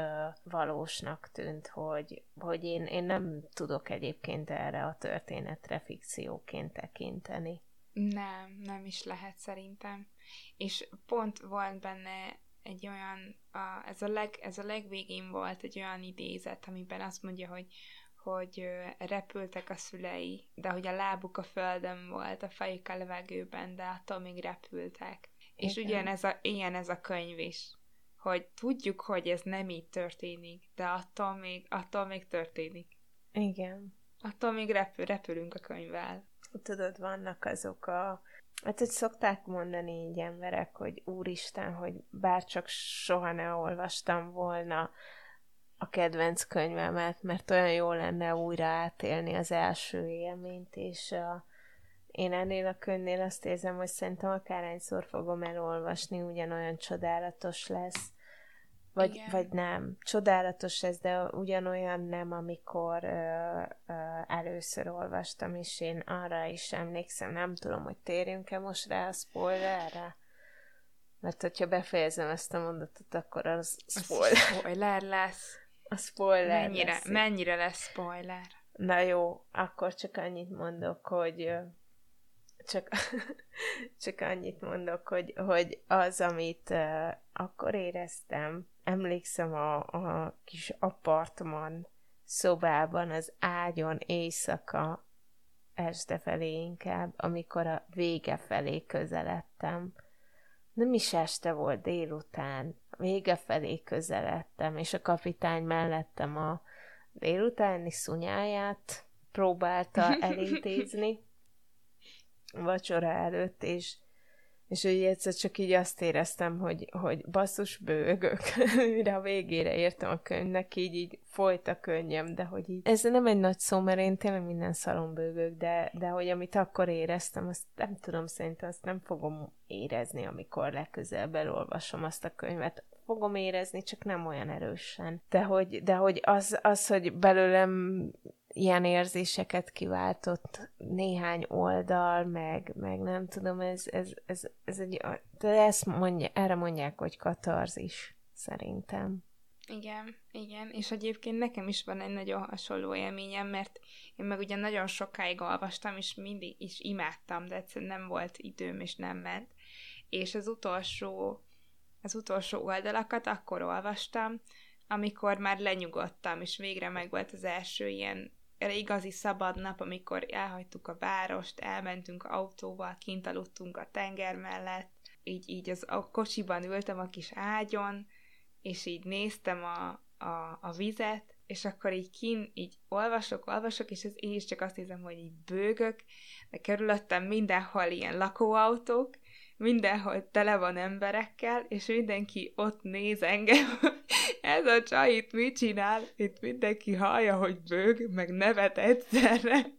valósnak tűnt, hogy, hogy én, én nem tudok egyébként erre a történetre fikcióként tekinteni. Nem, nem is lehet szerintem. És pont volt benne egy olyan, a, ez, a leg, ez a legvégén volt egy olyan idézet, amiben azt mondja, hogy hogy repültek a szülei, de hogy a lábuk a földön volt, a fejük a levegőben, de attól még repültek. Igen. És ugyanez a, ilyen ez a könyv is, hogy tudjuk, hogy ez nem így történik, de attól még, attól még történik. Igen. Attól még repül, repülünk a könyvvel. Tudod, vannak azok a Hát, hogy szokták mondani így emberek, hogy úristen, hogy bárcsak soha ne olvastam volna a kedvenc könyvemet, mert olyan jó lenne újra átélni az első élményt, és a, én ennél a könyvnél azt érzem, hogy szerintem akárhányszor fogom elolvasni, ugyanolyan csodálatos lesz. Vagy, vagy nem. Csodálatos ez, de ugyanolyan nem, amikor ö, ö, először olvastam, és én arra is emlékszem, nem tudom, hogy térjünk-e most rá a spoilerre. Mert hogyha befejezem ezt a mondatot, akkor az spoiler. Az spoiler lesz. A spoiler mennyire, lesz. mennyire lesz spoiler? Na jó, akkor csak annyit mondok, hogy csak, csak annyit mondok, hogy, hogy az, amit uh, akkor éreztem, emlékszem a, a kis apartman szobában, az ágyon éjszaka, este felé inkább, amikor a vége felé közeledtem. Nem is este volt délután, vége felé közeledtem, és a kapitány mellettem a délutáni szunyáját próbálta elintézni vacsora előtt, és, és úgy egyszer csak így azt éreztem, hogy, hogy basszus bőgök, mire a végére értem a könyvnek, így, így folyt a könnyem, de hogy így, ez nem egy nagy szó, mert én tényleg minden szalon bőgök, de, de hogy amit akkor éreztem, azt nem tudom, szerintem azt nem fogom érezni, amikor legközelebb elolvasom azt a könyvet fogom érezni, csak nem olyan erősen. De hogy, de hogy az, az, hogy belőlem ilyen érzéseket kiváltott néhány oldal, meg, meg nem tudom, ez, ez, ez, ez egy, de ezt mondja, erre mondják, hogy katarzis, szerintem. Igen, igen, és egyébként nekem is van egy nagyon hasonló élményem, mert én meg ugye nagyon sokáig olvastam, és mindig is imádtam, de egyszerűen nem volt időm, és nem ment. És az utolsó az utolsó oldalakat akkor olvastam, amikor már lenyugodtam, és végre megvolt az első ilyen igazi szabad nap, amikor elhagytuk a várost, elmentünk autóval, kint aludtunk a tenger mellett, így, így az, a kocsiban ültem a kis ágyon, és így néztem a, a, a vizet, és akkor így kin, így olvasok, olvasok, és ez én is csak azt hiszem, hogy így bőgök, de körülöttem mindenhol ilyen lakóautók, mindenhol tele van emberekkel, és mindenki ott néz engem, ez a csaj itt mit csinál, itt mindenki hallja, hogy bőg, meg nevet egyszerre.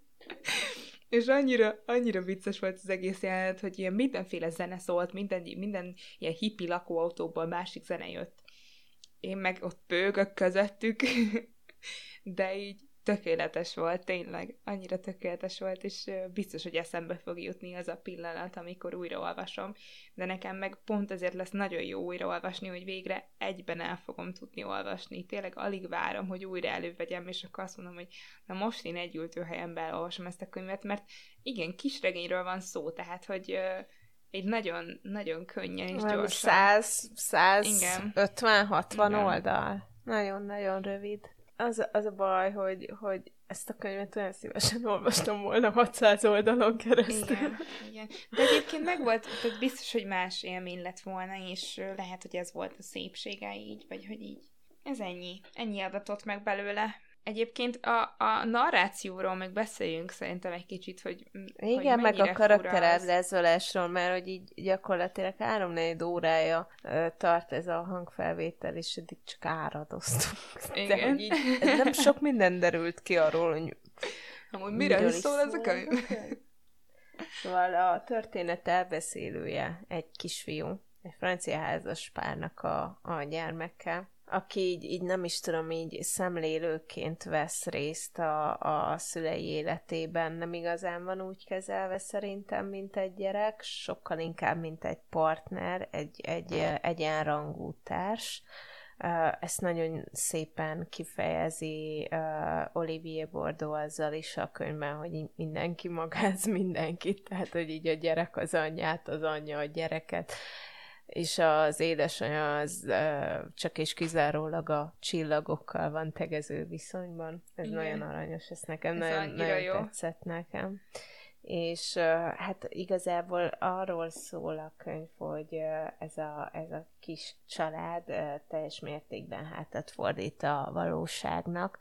És annyira, annyira vicces volt az egész jelenet, hogy ilyen mindenféle zene szólt, minden, minden ilyen hippi lakóautóból másik zene jött. Én meg ott bőgök közöttük, de így tökéletes volt, tényleg, annyira tökéletes volt, és biztos, hogy eszembe fog jutni az a pillanat, amikor újraolvasom, de nekem meg pont ezért lesz nagyon jó újraolvasni, hogy végre egyben el fogom tudni olvasni. Tényleg alig várom, hogy újra elővegyem, és akkor azt mondom, hogy na most én egy ültőhelyen elolvasom ezt a könyvet, mert igen, kisregényről van szó, tehát, hogy egy nagyon, nagyon könnyen és gyorsan. 100, 150, 60 Igen. oldal. Nagyon-nagyon rövid. Az, az a baj, hogy, hogy ezt a könyvet olyan szívesen olvastam volna 600 oldalon keresztül. Igen, igen. De egyébként meg volt, tehát biztos, hogy más élmény lett volna, és lehet, hogy ez volt a szépsége így, vagy hogy így. Ez ennyi. Ennyi adatot meg belőle. Egyébként a, a narrációról meg beszéljünk szerintem egy kicsit, hogy Igen, hogy meg a karakterábrázolásról, mert hogy így gyakorlatilag három órája tart ez a hangfelvétel, és eddig csak áradoztunk. Igen. De hogy így, ez nem sok minden derült ki arról, hogy Amúgy mire is szól ez a könyv? Szóval a történet elbeszélője egy kisfiú, egy francia házas párnak a, a gyermekkel, aki így, így nem is tudom, így szemlélőként vesz részt a, a szülei életében, nem igazán van úgy kezelve szerintem, mint egy gyerek, sokkal inkább, mint egy partner, egy, egy egyenrangú társ. Ezt nagyon szépen kifejezi Olivier Bordeaux azzal is a könyvben, hogy mindenki magáz mindenkit, tehát hogy így a gyerek az anyját, az anyja a gyereket és az édesanyja az csak és kizárólag a csillagokkal van tegező viszonyban. Ez Igen. nagyon aranyos, ez nekem ez nagyon, nagyon jó. tetszett nekem. És hát igazából arról szól a könyv, hogy ez a, ez a kis család teljes mértékben hátat fordít a valóságnak,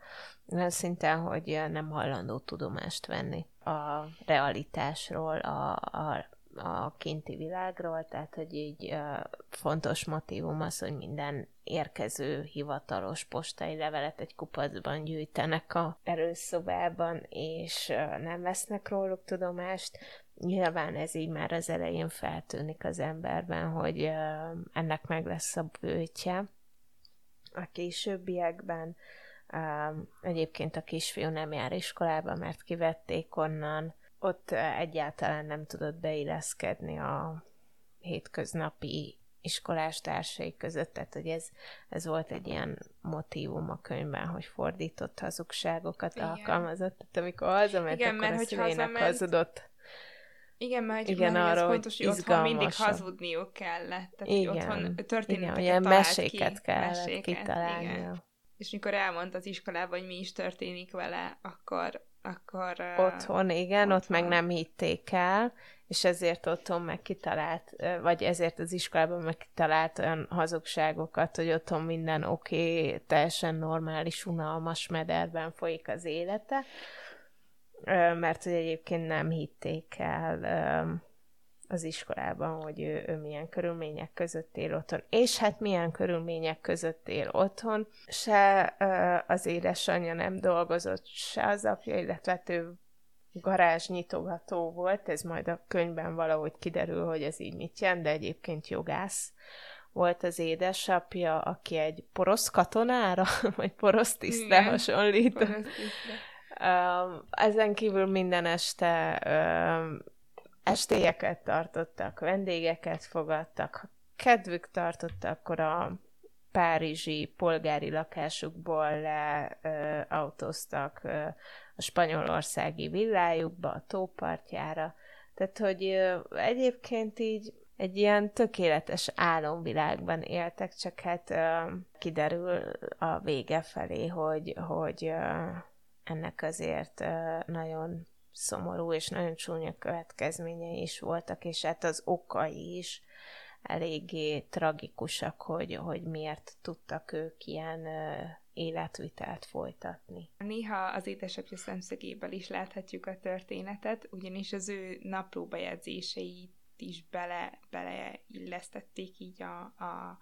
olyan szinten, hogy nem hajlandó tudomást venni a realitásról, a, a a kinti világról, tehát hogy így fontos motivum az, hogy minden érkező hivatalos postai levelet egy kupacban gyűjtenek a erőszobában, és nem vesznek róluk tudomást. Nyilván ez így már az elején feltűnik az emberben, hogy ennek meg lesz a bőtje. A későbbiekben egyébként a kisfiú nem jár iskolába, mert kivették onnan, ott egyáltalán nem tudott beilleszkedni a hétköznapi iskolás társai között, tehát hogy ez, ez volt egy ilyen motívum a könyvben, hogy fordított hazugságokat Igen. alkalmazott, tehát amikor hazament, Igen, akkor mert, a szülének hazament... hazudott. Igen, mert igen, arra, hogy fontos, hogy otthon mindig hazudniuk kellett. Tehát, igen, otthon történeteket igen, meséket ki, kellett meséket, kitalálni. Igen. És mikor elmondta az iskolában, hogy mi is történik vele, akkor akkor... Uh, otthon, igen, otthon. ott meg nem hitték el, és ezért otthon meg kitalált, vagy ezért az iskolában meg kitalált olyan hazugságokat, hogy otthon minden oké, okay, teljesen normális, unalmas mederben folyik az élete, mert hogy egyébként nem hitték el az iskolában, hogy ő, ő milyen körülmények között él otthon, és hát milyen körülmények között él otthon. Se uh, az édesanyja nem dolgozott, se az apja, illetve hát ő garázs nyitogató volt, ez majd a könyvben valahogy kiderül, hogy ez így mit jelent, de egyébként jogász volt az édesapja, aki egy porosz katonára, vagy porosz tisztre hasonlít. Porosz tisztre. Ezen kívül minden este estélyeket tartottak, vendégeket fogadtak, kedvük tartotta, akkor a párizsi polgári lakásukból leautóztak a spanyolországi villájukba, a tópartjára. Tehát, hogy ö, egyébként így egy ilyen tökéletes álomvilágban éltek, csak hát ö, kiderül a vége felé, hogy, hogy ö, ennek azért nagyon szomorú és nagyon csúnya következményei is voltak, és hát az okai is eléggé tragikusak, hogy, hogy miért tudtak ők ilyen életvitelt folytatni. Néha az édesapja szemszögéből is láthatjuk a történetet, ugyanis az ő naplóbejegyzéseit is bele, beleillesztették így a, a,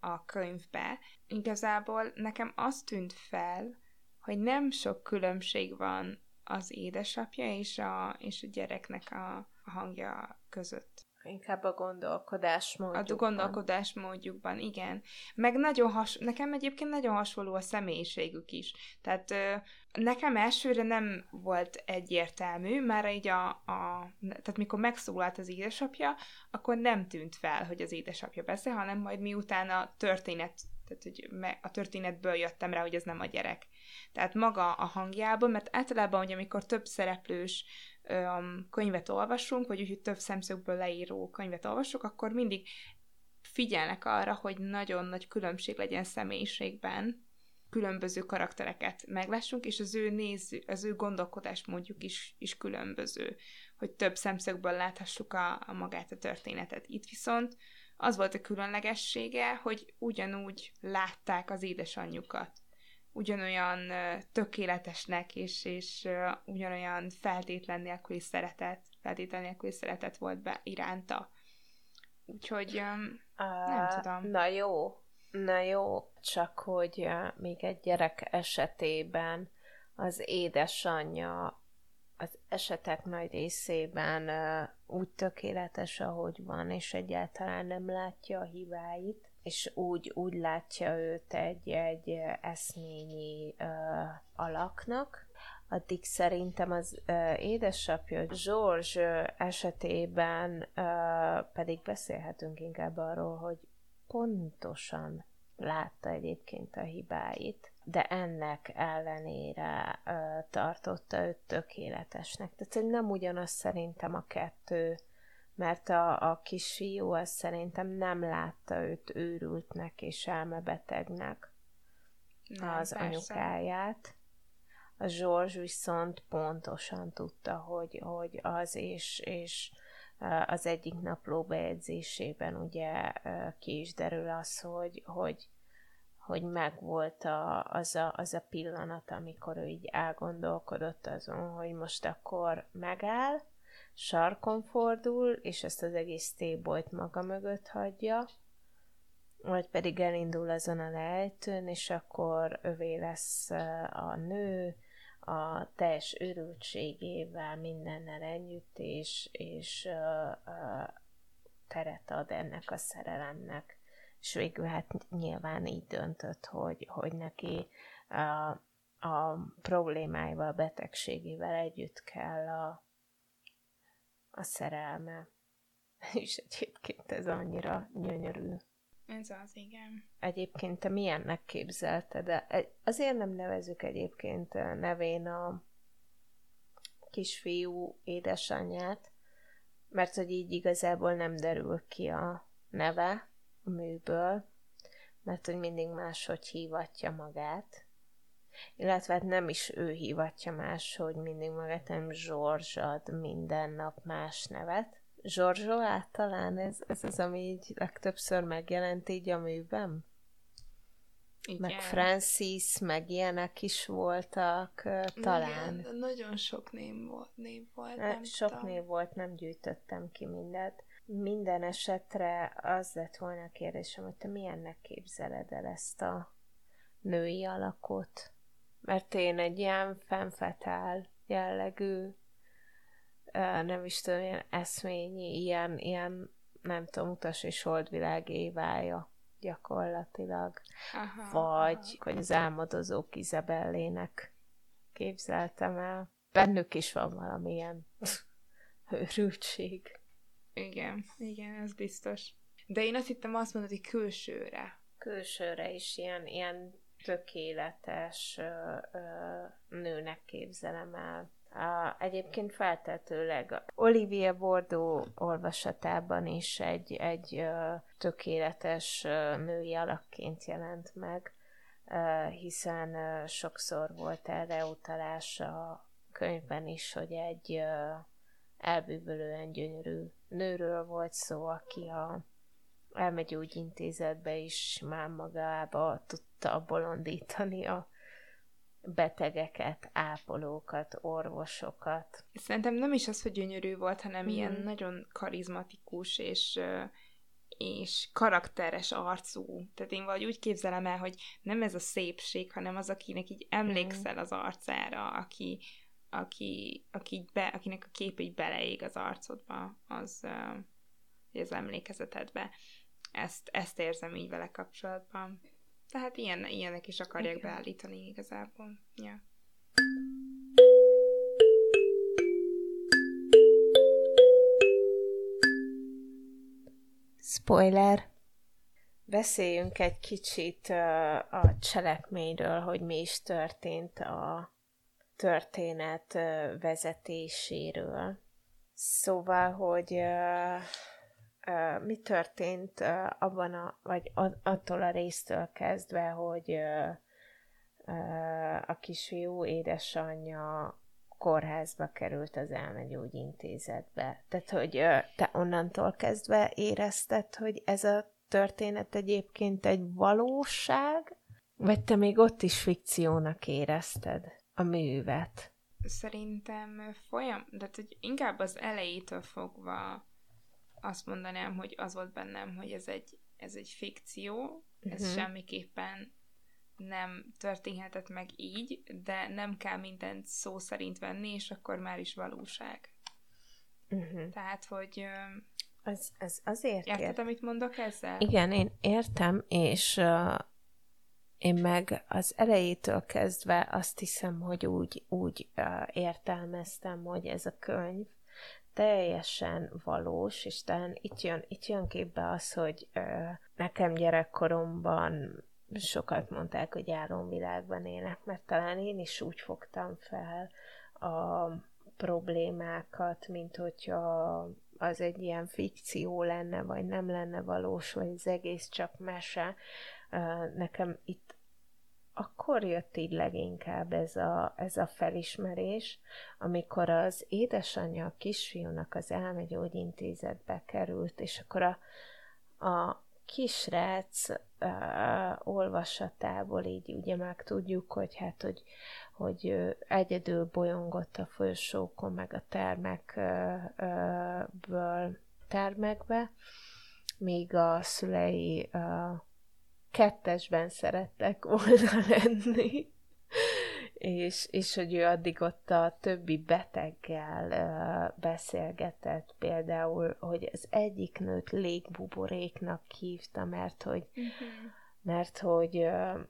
a könyvbe. Igazából nekem azt tűnt fel, hogy nem sok különbség van az édesapja és a, és a gyereknek a, a hangja között. Inkább a gondolkodásmódjukban. A gondolkodásmódjukban, igen. Meg nagyon has, nekem egyébként nagyon hasonló a személyiségük is. Tehát ö, nekem elsőre nem volt egyértelmű, már így a, a, tehát mikor megszólalt az édesapja, akkor nem tűnt fel, hogy az édesapja beszél, hanem majd miután a történet, tehát hogy a történetből jöttem rá, hogy ez nem a gyerek. Tehát maga a hangjából, mert általában, hogy amikor több szereplős um, könyvet olvasunk, vagy úgy, hogy több szemszögből leíró könyvet olvasok, akkor mindig figyelnek arra, hogy nagyon nagy különbség legyen személyiségben, különböző karaktereket meglássunk, és az ő néző, az ő gondolkodás mondjuk is, is különböző, hogy több szemszögből láthassuk a, a magát a történetet. Itt viszont az volt a különlegessége, hogy ugyanúgy látták az édesanyjukat. Ugyanolyan tökéletesnek és, és ugyanolyan feltétlen nélküli szeretet, feltétlen nélküli szeretet volt be iránta. Úgyhogy uh, nem tudom. Na jó, na jó, csak hogy még egy gyerek esetében az édesanyja az esetek nagy részében úgy tökéletes, ahogy van, és egyáltalán nem látja a hibáit, és úgy, úgy látja őt egy, egy eszményi uh, alaknak, addig szerintem az uh, édesapja George esetében uh, pedig beszélhetünk inkább arról, hogy pontosan látta egyébként a hibáit, de ennek ellenére ö, tartotta őt tökéletesnek. Tehát nem ugyanaz szerintem a kettő, mert a, a kisfiú az szerintem nem látta őt őrültnek és elmebetegnek nem, az persze. anyukáját. A Zsorzs viszont pontosan tudta, hogy, hogy az és, és az egyik napló bejegyzésében ugye ki is derül az, hogy, hogy hogy megvolt a, az, a, az a pillanat, amikor ő így elgondolkodott azon, hogy most akkor megáll, sarkon fordul, és ezt az egész tébolyt maga mögött hagyja, vagy pedig elindul azon a lejtőn, és akkor övé lesz a nő, a teljes őrültségével, mindennel együtt, és, és uh, uh, teret ad ennek a szerelemnek. És végül hát nyilván így döntött, hogy, hogy neki a, a problémáival, a betegségével együtt kell a, a szerelme. És egyébként ez annyira gyönyörű. Ez az, igen. Egyébként te milyennek képzelted? De azért nem nevezük egyébként nevén a kisfiú édesanyját, mert hogy így igazából nem derül ki a neve, a műből, mert hogy mindig máshogy hívatja magát. Illetve hát nem is ő hívatja máshogy mindig magát, hanem Zsorzs ad minden nap más nevet. Zsorzsolát talán ez, ez az, ami így legtöbbször megjelent így a műben? Igen. Meg Francis, meg ilyenek is voltak, talán. Igen, nagyon sok név volt. Név volt nem sok tudom. név volt, nem gyűjtöttem ki mindet. Minden esetre az lett volna a kérdésem, hogy te milyennek képzeled el ezt a női alakot? Mert én egy ilyen fenfetál jellegű, nem is tudom, ilyen eszményi, ilyen, ilyen nem tudom, utas és holdvilág évája gyakorlatilag. Aha, vagy, hogy az álmodozók Izabellének képzeltem el. Bennük is van valamilyen őrültség. Igen, igen, ez biztos. De én azt hittem azt mondod, hogy külsőre. Külsőre is ilyen, ilyen tökéletes nőnek képzelem el. A, egyébként feltetőleg Olivia Bordeaux olvasatában is egy, egy tökéletes női alakként jelent meg, hiszen sokszor volt erre utalás a könyvben is, hogy egy ö, elbűvölően gyönyörű nőről volt szó, aki a intézetbe is már magába tudta bolondítani a betegeket, ápolókat, orvosokat. Szerintem nem is az, hogy gyönyörű volt, hanem mm. ilyen nagyon karizmatikus és és karakteres arcú. Tehát én vagy úgy képzelem el, hogy nem ez a szépség, hanem az, akinek így emlékszel az arcára, aki, aki, aki be, akinek a kép így beleég az arcodba, az, az emlékezetedbe. Ezt, ezt érzem így vele kapcsolatban. Tehát ilyen, ilyenek is akarják Igen. beállítani igazából. Ja. Spoiler. beszéljünk egy kicsit a cselekményről, hogy mi is történt a történet vezetéséről. Szóval, hogy mi történt abban a, vagy attól a résztől kezdve, hogy a kisfiú édesanyja kórházba került az elmegyógyintézetbe. Tehát, hogy te onnantól kezdve érezted, hogy ez a történet egyébként egy valóság, vagy te még ott is fikciónak érezted a művet? Szerintem folyam, de hogy inkább az elejétől fogva azt mondanám, hogy az volt bennem, hogy ez egy, ez egy fikció, ez uh-huh. semmiképpen nem történhetett meg így, de nem kell mindent szó szerint venni, és akkor már is valóság. Uh-huh. Tehát, hogy... Az, az azért Érted, ért... amit mondok ezzel? Igen, én értem, és uh, én meg az elejétől kezdve azt hiszem, hogy úgy, úgy uh, értelmeztem, hogy ez a könyv teljesen valós, és talán itt jön, itt jön képbe az, hogy uh, nekem gyerekkoromban sokat mondták, hogy álomvilágban élek, mert talán én is úgy fogtam fel a problémákat, mint hogyha az egy ilyen fikció lenne, vagy nem lenne valós, vagy az egész csak mese. Nekem itt akkor jött így leginkább ez a, ez a felismerés, amikor az édesanyja a kisfiúnak az elmegyógyintézetbe került, és akkor a, a kisrác uh, olvasatából így ugye meg tudjuk, hogy hát, hogy, hogy egyedül bolyongott a folyosókon, meg a termekből termekbe, míg a szülei uh, kettesben szerettek volna lenni és, és hogy ő addig ott a többi beteggel uh, beszélgetett, például, hogy az egyik nőt légbuboréknak hívta, mert hogy, uh-huh. mert hogy uh,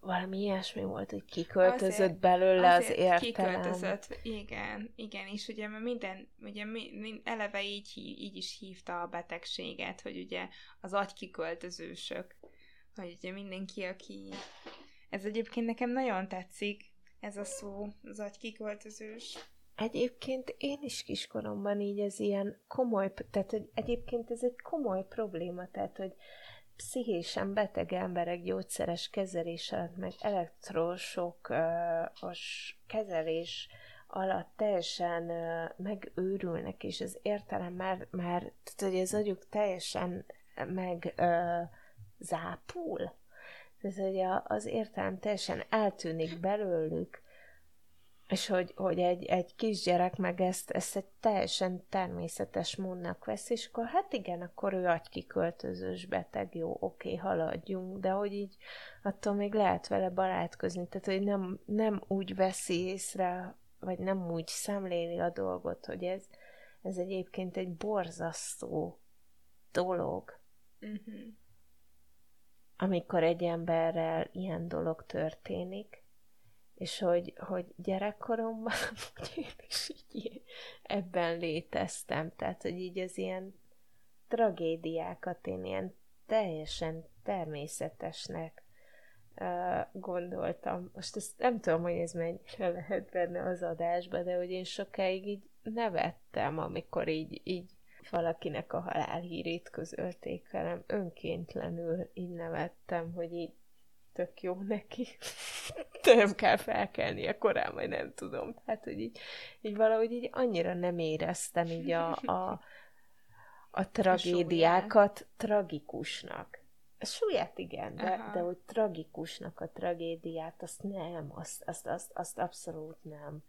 valami ilyesmi volt, hogy kiköltözött azért, belőle azért az értelem. Kiköltözött, igen, igen, és ugye minden, ugye mi, eleve így, így is hívta a betegséget, hogy ugye az agykiköltözősök, hogy ugye mindenki, aki ez egyébként nekem nagyon tetszik, ez a szó, az agykiköltözős. Egyébként én is kiskoromban így ez ilyen komoly, tehát hogy egyébként ez egy komoly probléma, tehát hogy pszichésen beteg emberek gyógyszeres kezelés alatt, meg elektrosok uh, kezelés alatt teljesen megőrülnek, és az értelem már, már tehát hogy az agyuk teljesen meg uh, zápul. Tehát, hogy az értelem teljesen eltűnik belőlük, és hogy, hogy egy, egy kisgyerek meg ezt, ezt egy teljesen természetes módnak vesz, és akkor hát igen, akkor ő agykiköltözős beteg, jó, oké, haladjunk, de hogy így attól még lehet vele barátkozni, tehát hogy nem, nem úgy veszi észre, vagy nem úgy szemléli a dolgot, hogy ez, ez egyébként egy borzasztó dolog. Uh-huh amikor egy emberrel ilyen dolog történik, és hogy, hogy gyerekkoromban hogy én is így ebben léteztem, tehát hogy így az ilyen tragédiákat én ilyen teljesen természetesnek gondoltam. Most ezt nem tudom, hogy ez mennyire lehet benne az adásba, de hogy én sokáig így nevettem, amikor így, így valakinek a halálhírét közölték velem, önkéntlenül így nevettem, hogy így tök jó neki. nem kell felkelnie korán, vagy nem tudom. Tehát, hogy így, így valahogy így annyira nem éreztem így a, a, a tragédiákat a tragikusnak. A súlyát igen, de, de hogy tragikusnak a tragédiát, azt nem, azt, azt, azt, azt abszolút nem.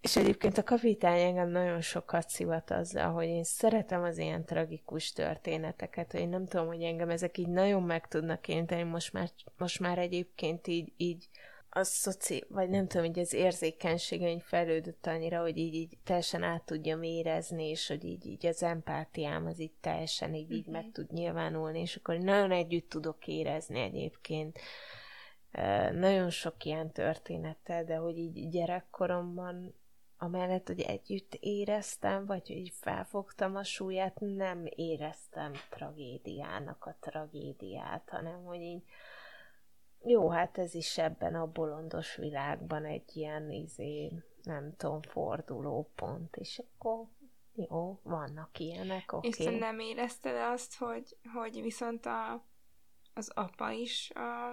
És egyébként a kapitány engem nagyon sokat szivat azzal, hogy én szeretem az ilyen tragikus történeteket, hogy én nem tudom, hogy engem ezek így nagyon meg tudnak érteni, most már, most már egyébként így, így a szoci, vagy nem tudom, hogy az érzékenységeim fejlődött annyira, hogy így, így teljesen át tudjam érezni, és hogy így, így az empátiám az így teljesen így, így meg mhm. tud nyilvánulni, és akkor nagyon együtt tudok érezni egyébként. nagyon sok ilyen történettel, de hogy így gyerekkoromban amellett, hogy együtt éreztem, vagy hogy felfogtam a súlyát, nem éreztem tragédiának a tragédiát, hanem hogy így jó, hát ez is ebben a bolondos világban egy ilyen izé, nem tudom, fordulópont, és akkor jó, vannak ilyenek, oké. Okay. És nem érezted azt, hogy, hogy viszont a, az apa is a,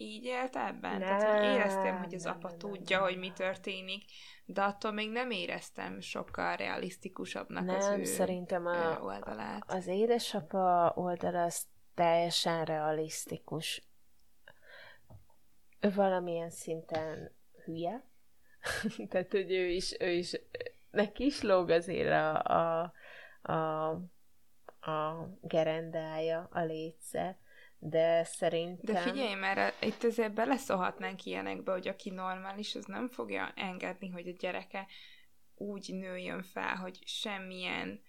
így élt ebben? Nem, Tehát, hogy éreztem, hogy az nem, apa nem, tudja, nem, hogy mi történik, de attól még nem éreztem sokkal realisztikusabbnak nem, az ő szerintem a, oldalát. Az édesapa oldala az teljesen realisztikus. Ő valamilyen szinten hülye, tehát, hogy ő is, ő is neki is lóg azért a, a, a, a gerendája, a létsze, de szerintem... De figyelj, mert itt azért beleszólhatnánk ilyenekbe, hogy aki normális, az nem fogja engedni, hogy a gyereke úgy nőjön fel, hogy semmilyen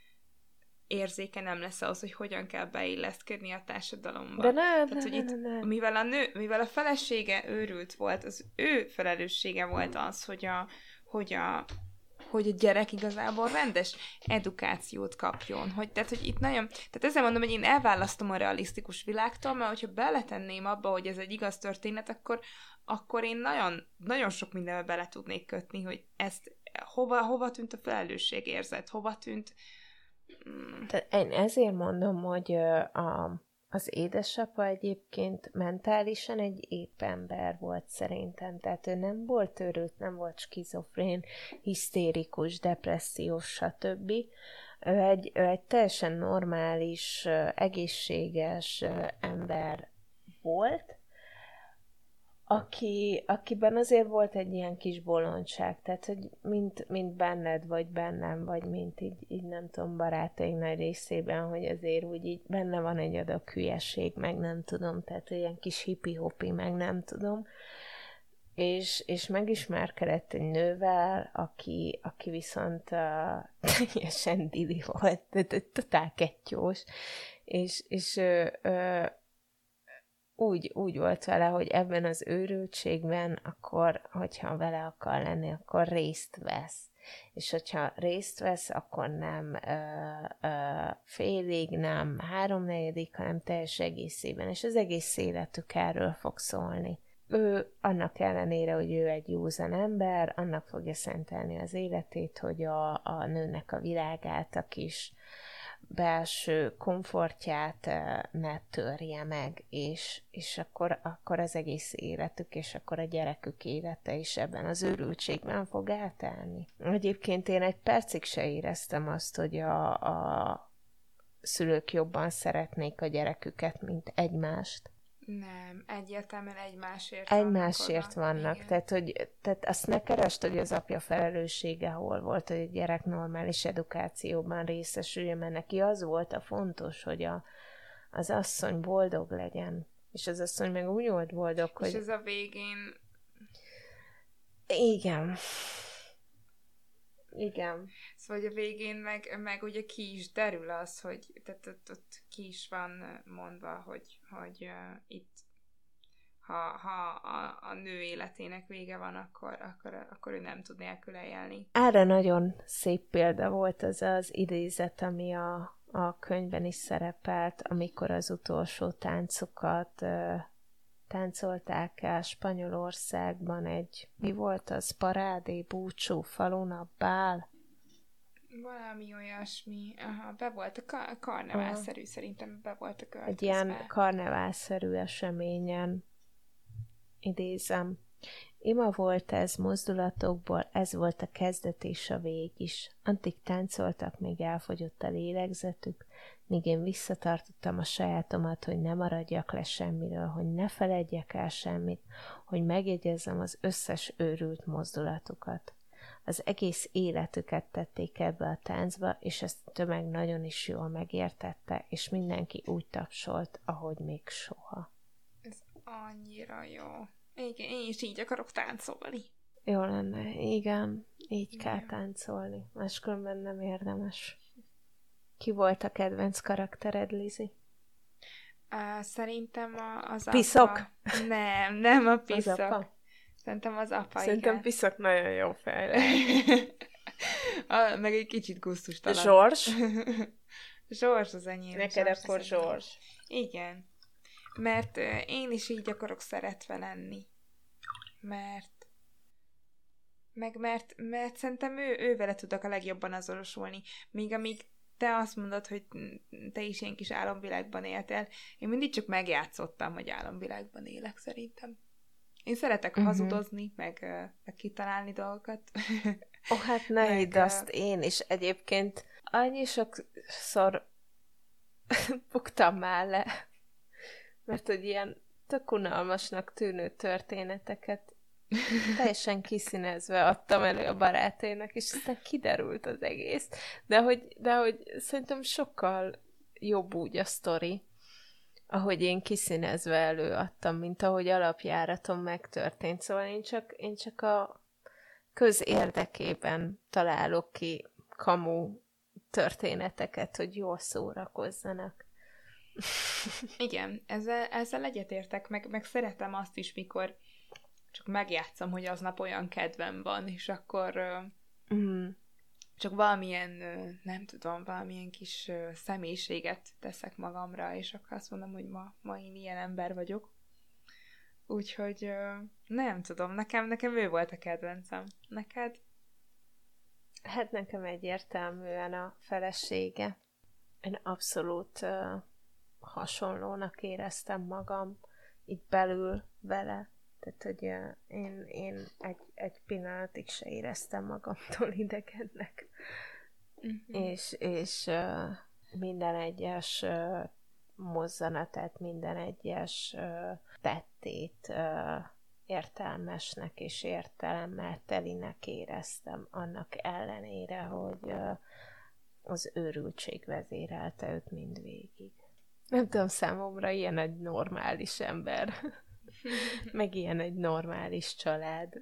érzéke nem lesz ahhoz, hogy hogyan kell beilleszkedni a társadalomba. De nem, Tehát, hogy itt, nem, nem. Mivel, a nő, mivel a felesége őrült volt, az ő felelőssége volt az, hogy a, hogy a hogy a gyerek igazából rendes edukációt kapjon. Hogy, tehát, hogy itt nagyon, tehát ezzel mondom, hogy én elválasztom a realisztikus világtól, mert hogyha beletenném abba, hogy ez egy igaz történet, akkor, akkor én nagyon, nagyon sok mindenbe bele tudnék kötni, hogy ezt hova, hova tűnt a felelősség érzet, hova tűnt... Mm. Tehát én ezért mondom, hogy a, az édesapa egyébként mentálisan egy épp ember volt szerintem, tehát ő nem volt őrült, nem volt skizofrén, hisztérikus, depressziós, stb. Ő egy, ő egy teljesen normális, egészséges ember volt, aki, akiben azért volt egy ilyen kis bolondság, tehát, hogy mint, mint benned, vagy bennem, vagy mint így, így nem tudom, barátaink nagy részében, hogy azért úgy így benne van egy adag hülyeség, meg nem tudom, tehát ilyen kis hippi-hopi, meg nem tudom, és, és megismerkedett egy nővel, aki, aki viszont uh, teljesen dili volt, tehát totál kettyós, és, és uh, úgy, úgy volt vele, hogy ebben az őrültségben, akkor, hogyha vele akar lenni, akkor részt vesz. És hogyha részt vesz, akkor nem ö, ö, félig, nem háromnegyedik, hanem teljes egészében. És az egész életük erről fog szólni. Ő annak ellenére, hogy ő egy józan ember, annak fogja szentelni az életét, hogy a, a nőnek a világát, a kis belső komfortját ne törje meg, és, és akkor, akkor az egész életük, és akkor a gyerekük élete is ebben az őrültségben fog eltelni. Egyébként én egy percig se éreztem azt, hogy a, a szülők jobban szeretnék a gyereküket, mint egymást. Nem, egyértelműen egymásért Egymásért vannak, vannak. tehát, hogy, tehát azt ne keresd, hogy az apja felelőssége hol volt, hogy a gyerek normális edukációban részesüljön, mert neki az volt a fontos, hogy a, az asszony boldog legyen. És az asszony meg úgy volt boldog, és hogy... És ez a végén... Igen. Igen. Szóval a végén meg, meg ugye ki is derül az, hogy tehát ott, ott ki is van mondva, hogy, hogy uh, itt ha, ha a, a nő életének vége van, akkor, akkor, akkor ő nem tud nélküle élni. Erre nagyon szép példa volt az az idézet, ami a, a könyvben is szerepelt, amikor az utolsó táncokat uh, táncolták el Spanyolországban egy, mi volt az, parádé, búcsú, falun a bál. Valami olyasmi. Aha, be volt a kar- karneválszerű, szerintem be volt a költözve. Egy ilyen karneválszerű eseményen idézem. Ima volt ez mozdulatokból, ez volt a kezdet és a vég is. Antik táncoltak, még elfogyott a lélegzetük, míg én visszatartottam a sajátomat, hogy ne maradjak le semmiről, hogy ne feledjek el semmit, hogy megjegyezzem az összes őrült mozdulatukat. Az egész életüket tették ebbe a táncba, és ezt a tömeg nagyon is jól megértette, és mindenki úgy tapsolt, ahogy még soha. Ez annyira jó. Igen, én is így akarok táncolni. Jó lenne, igen, így igen. kell táncolni, máskülönben nem érdemes. Ki volt a kedvenc karaktered, Lizi? Uh, szerintem a, az Piszok? Apa. Nem, nem a piszok. Az apa? Szerintem az apa, Szerintem igen. Piszak nagyon jó fejre. a, meg egy kicsit gusztustalan. Zsors? Zsors az enyém. Neked Zsors akkor Zsors. Igen. Mert én is így akarok szeretve lenni. Mert meg mert, mert szerintem ő, ő vele tudok a legjobban azonosulni. Míg amíg te azt mondod, hogy te is ilyen kis álomvilágban éltél, én mindig csak megjátszottam, hogy álomvilágban élek szerintem. Én szeretek uh-huh. hazudozni, meg, meg kitalálni dolgokat. Ó, oh, hát ne hidd azt, én is egyébként annyi sokszor buktam már le, mert hogy ilyen tök unalmasnak tűnő történeteket teljesen kiszínezve adtam elő a baráténak, és aztán kiderült az egész. De hogy, de hogy szerintem sokkal jobb úgy a sztori, ahogy én kiszínezve előadtam, mint ahogy alapjáraton megtörtént. Szóval én csak, én csak a közérdekében találok ki kamu történeteket, hogy jól szórakozzanak. Igen, ezzel, ezzel egyetértek, meg, meg szeretem azt is, mikor csak megjátszom, hogy aznap olyan kedvem van, és akkor mm. Csak valamilyen, nem tudom, valamilyen kis személyiséget teszek magamra, és akkor azt mondom, hogy ma, ma én ilyen ember vagyok. Úgyhogy nem tudom, nekem, nekem ő volt a kedvencem. Neked? Hát nekem egyértelműen a felesége. Én abszolút uh, hasonlónak éreztem magam itt belül vele. Tehát, hogy én, én egy, egy pillanatig se éreztem magamtól idegennek. Uh-huh. És, és minden egyes mozzanatát, minden egyes tettét értelmesnek és értelemmel telinek éreztem, annak ellenére, hogy az őrültség vezérelte őt mindvégig. Nem tudom, számomra ilyen egy normális ember. Meg ilyen egy normális család.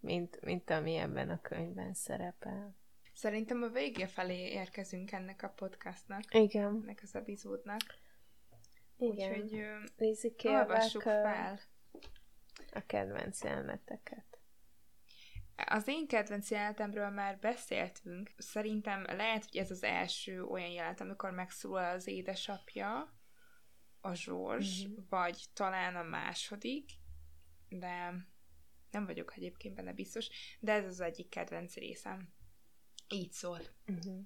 mint, mint ami ebben a könyvben szerepel. Szerintem a végé felé érkezünk ennek a podcastnak. Igen. Ennek az epizódnak. Igen. Úgyhogy Lizi, olvassuk fel. A kedvenc jeleneteket. Az én kedvenc jelenetemről már beszéltünk. Szerintem lehet, hogy ez az első olyan jelenet, amikor megszólal az édesapja, a Zsors, uh-huh. vagy talán a második, de nem vagyok egyébként benne biztos, de ez az egyik kedvenc részem. Így szól. Uh-huh.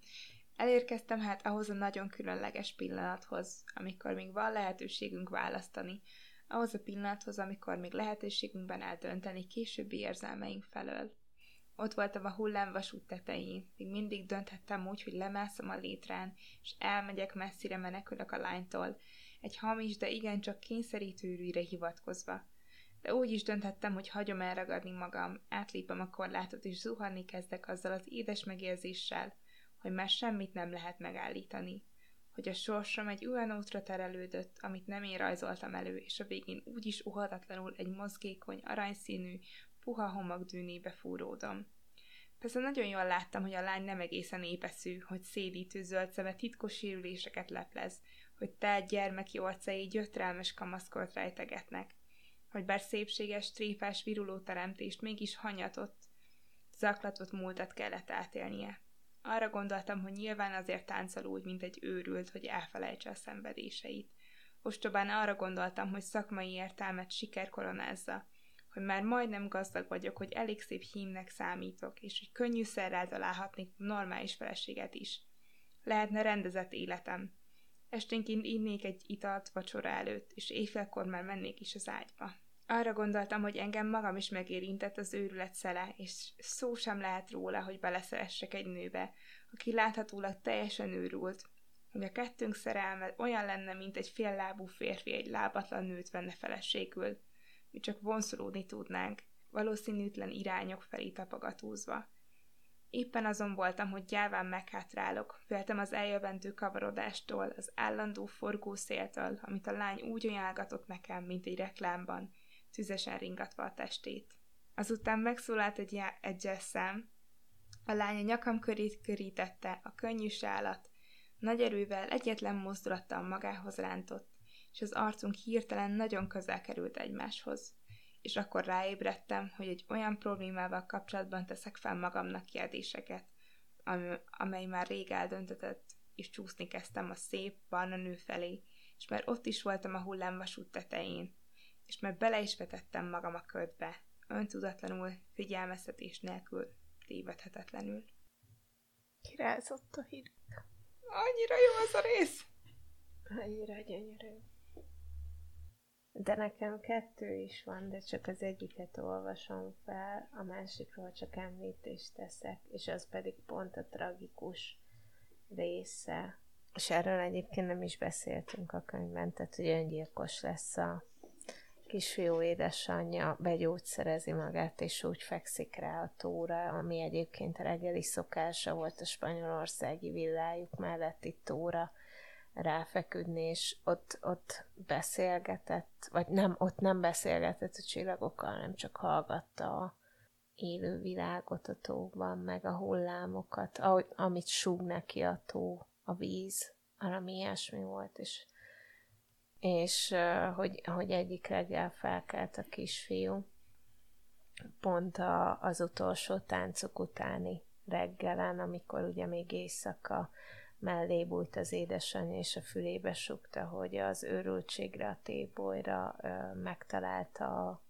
Elérkeztem hát ahhoz a nagyon különleges pillanathoz, amikor még van lehetőségünk választani, ahhoz a pillanathoz, amikor még lehetőségünkben eldönteni későbbi érzelmeink felől. Ott voltam a hullámvasút tetején, még mindig dönthettem úgy, hogy lemászom a létrán, és elmegyek messzire menekülök a lánytól, egy hamis, de igencsak kényszerítőrűre hivatkozva. De úgy is dönthettem, hogy hagyom elragadni magam, átlépem a korlátot, és zuhanni kezdek azzal az édes megérzéssel, hogy már semmit nem lehet megállítani. Hogy a sorsom egy olyan útra terelődött, amit nem én rajzoltam elő, és a végén úgyis uhatatlanul egy mozgékony, aranyszínű, puha homokdűnébe fúródom. Persze nagyon jól láttam, hogy a lány nem egészen épeszű, hogy szédítő zöld szeme titkos sérüléseket leplez, hogy telt gyermeki orcai gyötrelmes kamaszkort rejtegetnek, hogy bár szépséges, tréfás, viruló teremtést mégis hanyatott, zaklatott múltat kellett átélnie. Arra gondoltam, hogy nyilván azért táncol úgy, mint egy őrült, hogy elfelejtse a szenvedéseit. Ostobán arra gondoltam, hogy szakmai értelmet siker koronázza, hogy már majdnem gazdag vagyok, hogy elég szép hímnek számítok, és hogy könnyű szerrel találhatnék normális feleséget is. Lehetne rendezett életem. Esténként innék egy italt vacsora előtt, és éjfélkor már mennék is az ágyba. Arra gondoltam, hogy engem magam is megérintett az őrület szele, és szó sem lehet róla, hogy beleszeressek egy nőbe, aki láthatólag teljesen őrült, hogy a kettőnk szerelme olyan lenne, mint egy féllábú férfi egy lábatlan nőt venne feleségül. Mi csak vonszolódni tudnánk, valószínűtlen irányok felé tapogatózva. Éppen azon voltam, hogy gyáván meghátrálok, féltem az eljövendő kavarodástól, az állandó forgószéltől, amit a lány úgy ajánlgatott nekem, mint egy reklámban, tüzesen ringatva a testét. Azután megszólalt egy, já- egy szám, a lány a nyakam körét körítette, a könnyű sálat, nagy erővel egyetlen mozdulattal magához rántott, és az arcunk hirtelen nagyon közel került egymáshoz. És akkor ráébredtem, hogy egy olyan problémával kapcsolatban teszek fel magamnak kérdéseket, amely már rég eldöntetett, és csúszni kezdtem a szép barna nő felé, és már ott is voltam a hullámvasút tetején, és már bele is vetettem magam a ködbe, öntudatlanul, figyelmeztetés nélkül, tévedhetetlenül. Kirázott a hideg. Annyira jó az a rész! Annyira gyönyörű. De nekem kettő is van, de csak az egyiket olvasom fel, a másikról csak említést teszek, és az pedig pont a tragikus része. És erről egyébként nem is beszéltünk a könyvben, tehát hogy öngyilkos lesz a kisfiú édesanyja, begyógyszerezi magát, és úgy fekszik rá a tóra, ami egyébként reggeli szokása volt a spanyolországi villájuk melletti tóra, ráfeküdni, és ott, ott beszélgetett, vagy nem, ott nem beszélgetett a csillagokkal, nem csak hallgatta a élő világot a tóban, meg a hullámokat, ahogy, amit súg neki a tó, a víz, valami ilyesmi volt, és, és hogy, hogy egyik reggel felkelt a kisfiú, pont a, az utolsó táncok utáni reggelen, amikor ugye még éjszaka mellé bújt az édesanyja, és a fülébe sukta, hogy az őrültségre, a tébolyra megtalálta a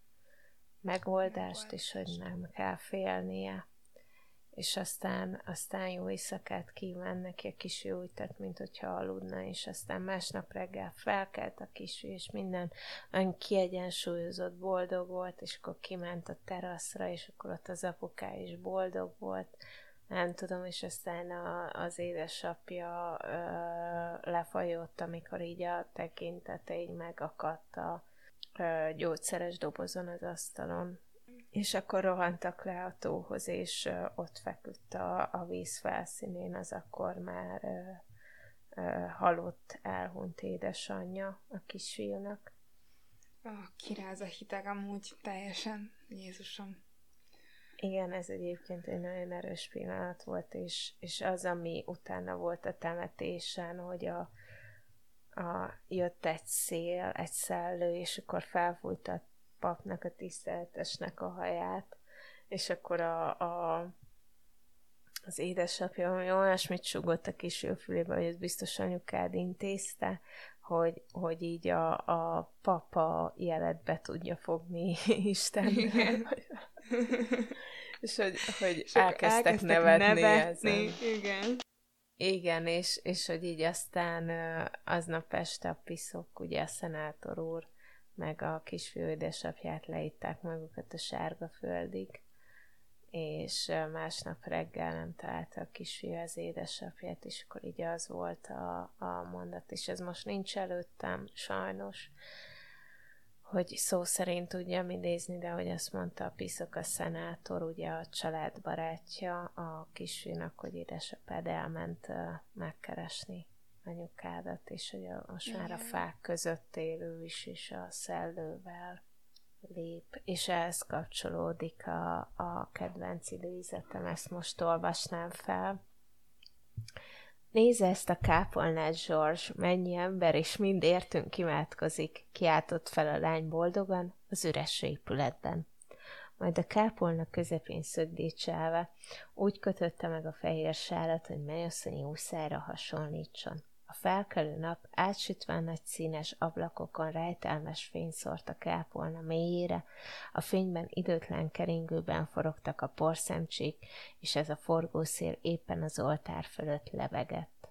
megoldást, és hogy nem kell félnie. És aztán, aztán jó éjszakát kíván neki a kisfiú, úgy tett, mint hogyha aludna, és aztán másnap reggel felkelt a kisfiú, és minden olyan kiegyensúlyozott, boldog volt, és akkor kiment a teraszra, és akkor ott az apuká is boldog volt, nem tudom, és aztán a, az édesapja ö, lefajott, amikor így a tekintete így megakadt a ö, gyógyszeres dobozon az asztalon. És akkor rohantak le a tóhoz, és ö, ott feküdt a, a víz felszínén, az akkor már ö, ö, halott, elhunyt édesanyja a kisfiúnak. Ah, kiráz a hideg amúgy teljesen, Jézusom. Igen, ez egyébként egy nagyon erős pillanat volt, és, és az, ami utána volt a temetésen, hogy a, a, jött egy szél, egy szellő, és akkor felfújt a papnak, a tiszteletesnek a haját, és akkor a, a az édesapja olyasmit sugott a kis fülébe, hogy ez biztos anyukád intézte, hogy, hogy így a, a papa jelet be tudja fogni Isten. Igen. és hogy, hogy elkezdtek, elkezdtek nevetni, nevetni ezen. Igen. Igen, és, és hogy így aztán aznap este a piszok, ugye a szenátor úr, meg a kisfiú édesapját leitták magukat a sárga földig, és másnap reggel nem találta a kisfiú az édesapját, és akkor így az volt a, a mondat, és ez most nincs előttem, sajnos, hogy szó szerint tudjam idézni, de hogy azt mondta a Piszok a szenátor, ugye a család barátja a kisfiúnak, hogy édesapád elment uh, megkeresni anyukádat, és hogy a, most már a fák között élő is, és a szellővel lép, és ehhez kapcsolódik a, a kedvenc idézetem, ezt most olvasnám fel. Nézze ezt a kápolnát, George, mennyi ember, és mind értünk imádkozik, kiáltott fel a lány boldogan az üres épületben. Majd a kápolna közepén szögdítsálva úgy kötötte meg a fehér sálat, hogy mennyasszonyi úszára hasonlítson. A felkelő nap átsütve nagy színes ablakokon rejtelmes fény szórt a kápolna mélyére, a fényben időtlen keringőben forogtak a porszemcsék, és ez a forgószél éppen az oltár fölött levegett.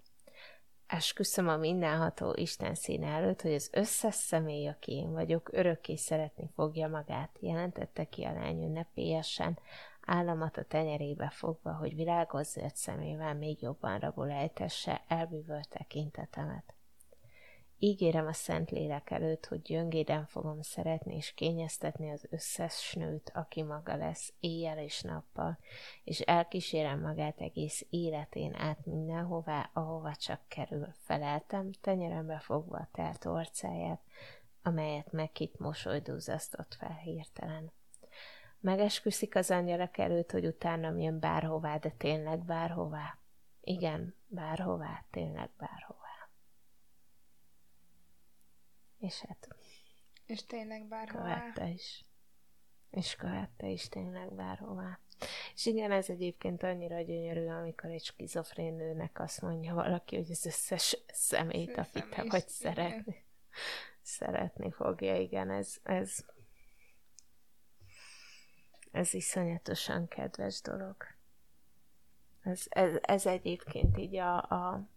Esküszöm a mindenható Isten színe előtt, hogy az összes személy, aki én vagyok, örökké szeretni fogja magát, jelentette ki a lány ünnepélyesen, államat a tenyerébe fogva, hogy világos szemével még jobban rabul ejtesse elbűvölt tekintetemet. Ígérem a szent lélek előtt, hogy gyöngéden fogom szeretni és kényeztetni az összes nőt, aki maga lesz, éjjel és nappal, és elkísérem magát egész életén át mindenhová, ahova csak kerül. Feleltem, tenyerembe fogva a telt orcáját, amelyet megkit mosolydúzasztott fel hirtelen. Megesküszik az angyalak előtt, hogy utána jön bárhová, de tényleg bárhová. Igen, bárhová, tényleg bárhová. És hát... És tényleg bárhová. Követte is. És követte is tényleg bárhová. És igen, ez egyébként annyira gyönyörű, amikor egy skizofrén nőnek azt mondja valaki, hogy az összes szemét, akit te vagy szeretni, szeretni fogja. Igen, ez, ez, ez iszonyatosan kedves dolog. Ez, ez, ez egyébként így a, a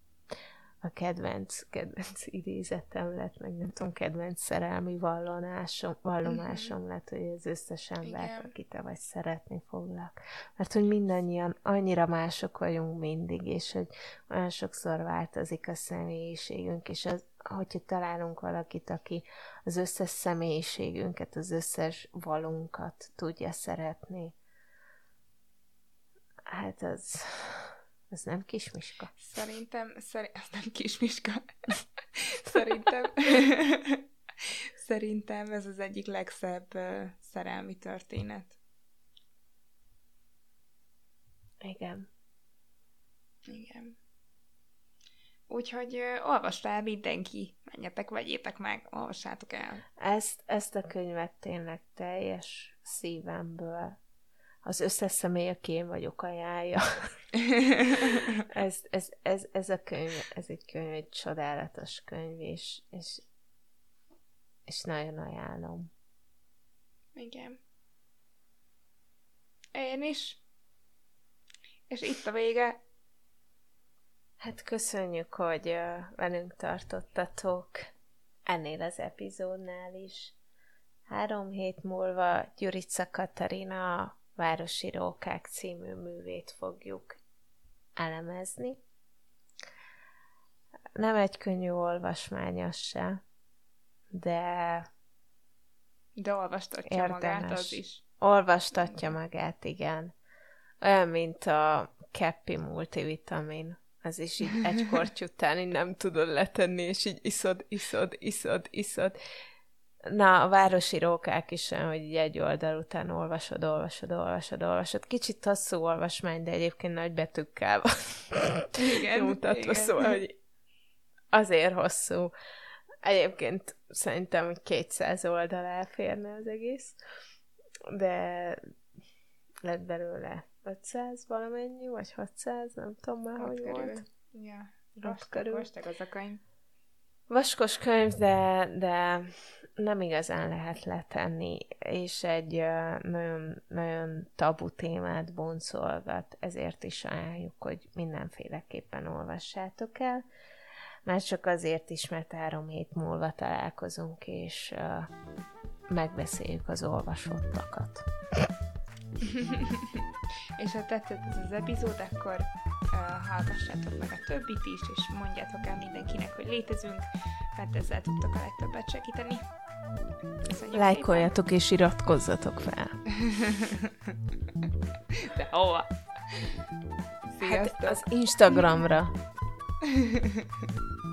a kedvenc, kedvenc idézetem lett, meg nem tudom, kedvenc szerelmi vallomásom, vallomásom mm-hmm. lett, hogy az összes embert, akit te vagy szeretni foglak. Mert hogy mindannyian annyira mások vagyunk mindig, és hogy olyan sokszor változik a személyiségünk, és az, hogyha találunk valakit, aki az összes személyiségünket, az összes valunkat tudja szeretni, hát az ez nem kismiska? Szerintem, szerint, ez nem kismiska. Szerintem, szerintem ez az egyik legszebb szerelmi történet. Igen. Igen. Úgyhogy uh, olvasd el mindenki, menjetek, vegyétek meg, olvassátok el. Ezt, ezt a könyvet tényleg teljes szívemből az összes személy, aki én vagyok, ajánlja. ez, ez, ez, ez, a könyv, ez egy könyv, egy csodálatos könyv, és, és, és nagyon ajánlom. Igen. Én is. És itt a vége. Hát köszönjük, hogy velünk tartottatok ennél az epizódnál is. Három hét múlva Gyurica Katarina Városi Rókák című művét fogjuk elemezni. Nem egy könnyű olvasmányos se, de de olvastatja érdemes. magát az is. Olvastatja magát, igen. Olyan, mint a Keppi multivitamin. Az is így egy korty után így nem tudod letenni, és így iszod, iszod, iszod, iszod. Na, a városi rókák is olyan, hogy így egy oldal után olvasod, olvasod, olvasod, olvasod. Kicsit hosszú olvasmány, de egyébként nagy betűkkel van. Igen, mutatva, igen. szóval, hogy azért hosszú. Egyébként szerintem, hogy 200 oldal elférne az egész, de lett belőle 500 valamennyi, vagy 600, nem tudom már, hogy körül. volt. Ja, vastag, vastag az a könyv. Vaskos könyv, de, de nem igazán lehet letenni, és egy nagyon, nagyon tabu témát boncolgat, ezért is ajánljuk, hogy mindenféleképpen olvassátok el, már csak azért is, mert három hét múlva találkozunk, és megbeszéljük az olvasottakat. és ha tetszett ez az epizód, akkor uh, hallgassátok meg a többit is, és mondjátok el mindenkinek, hogy létezünk, mert ezzel tudtok a legtöbbet segíteni. Lájkoljatok és iratkozzatok fel. De hova? Hát az Instagramra.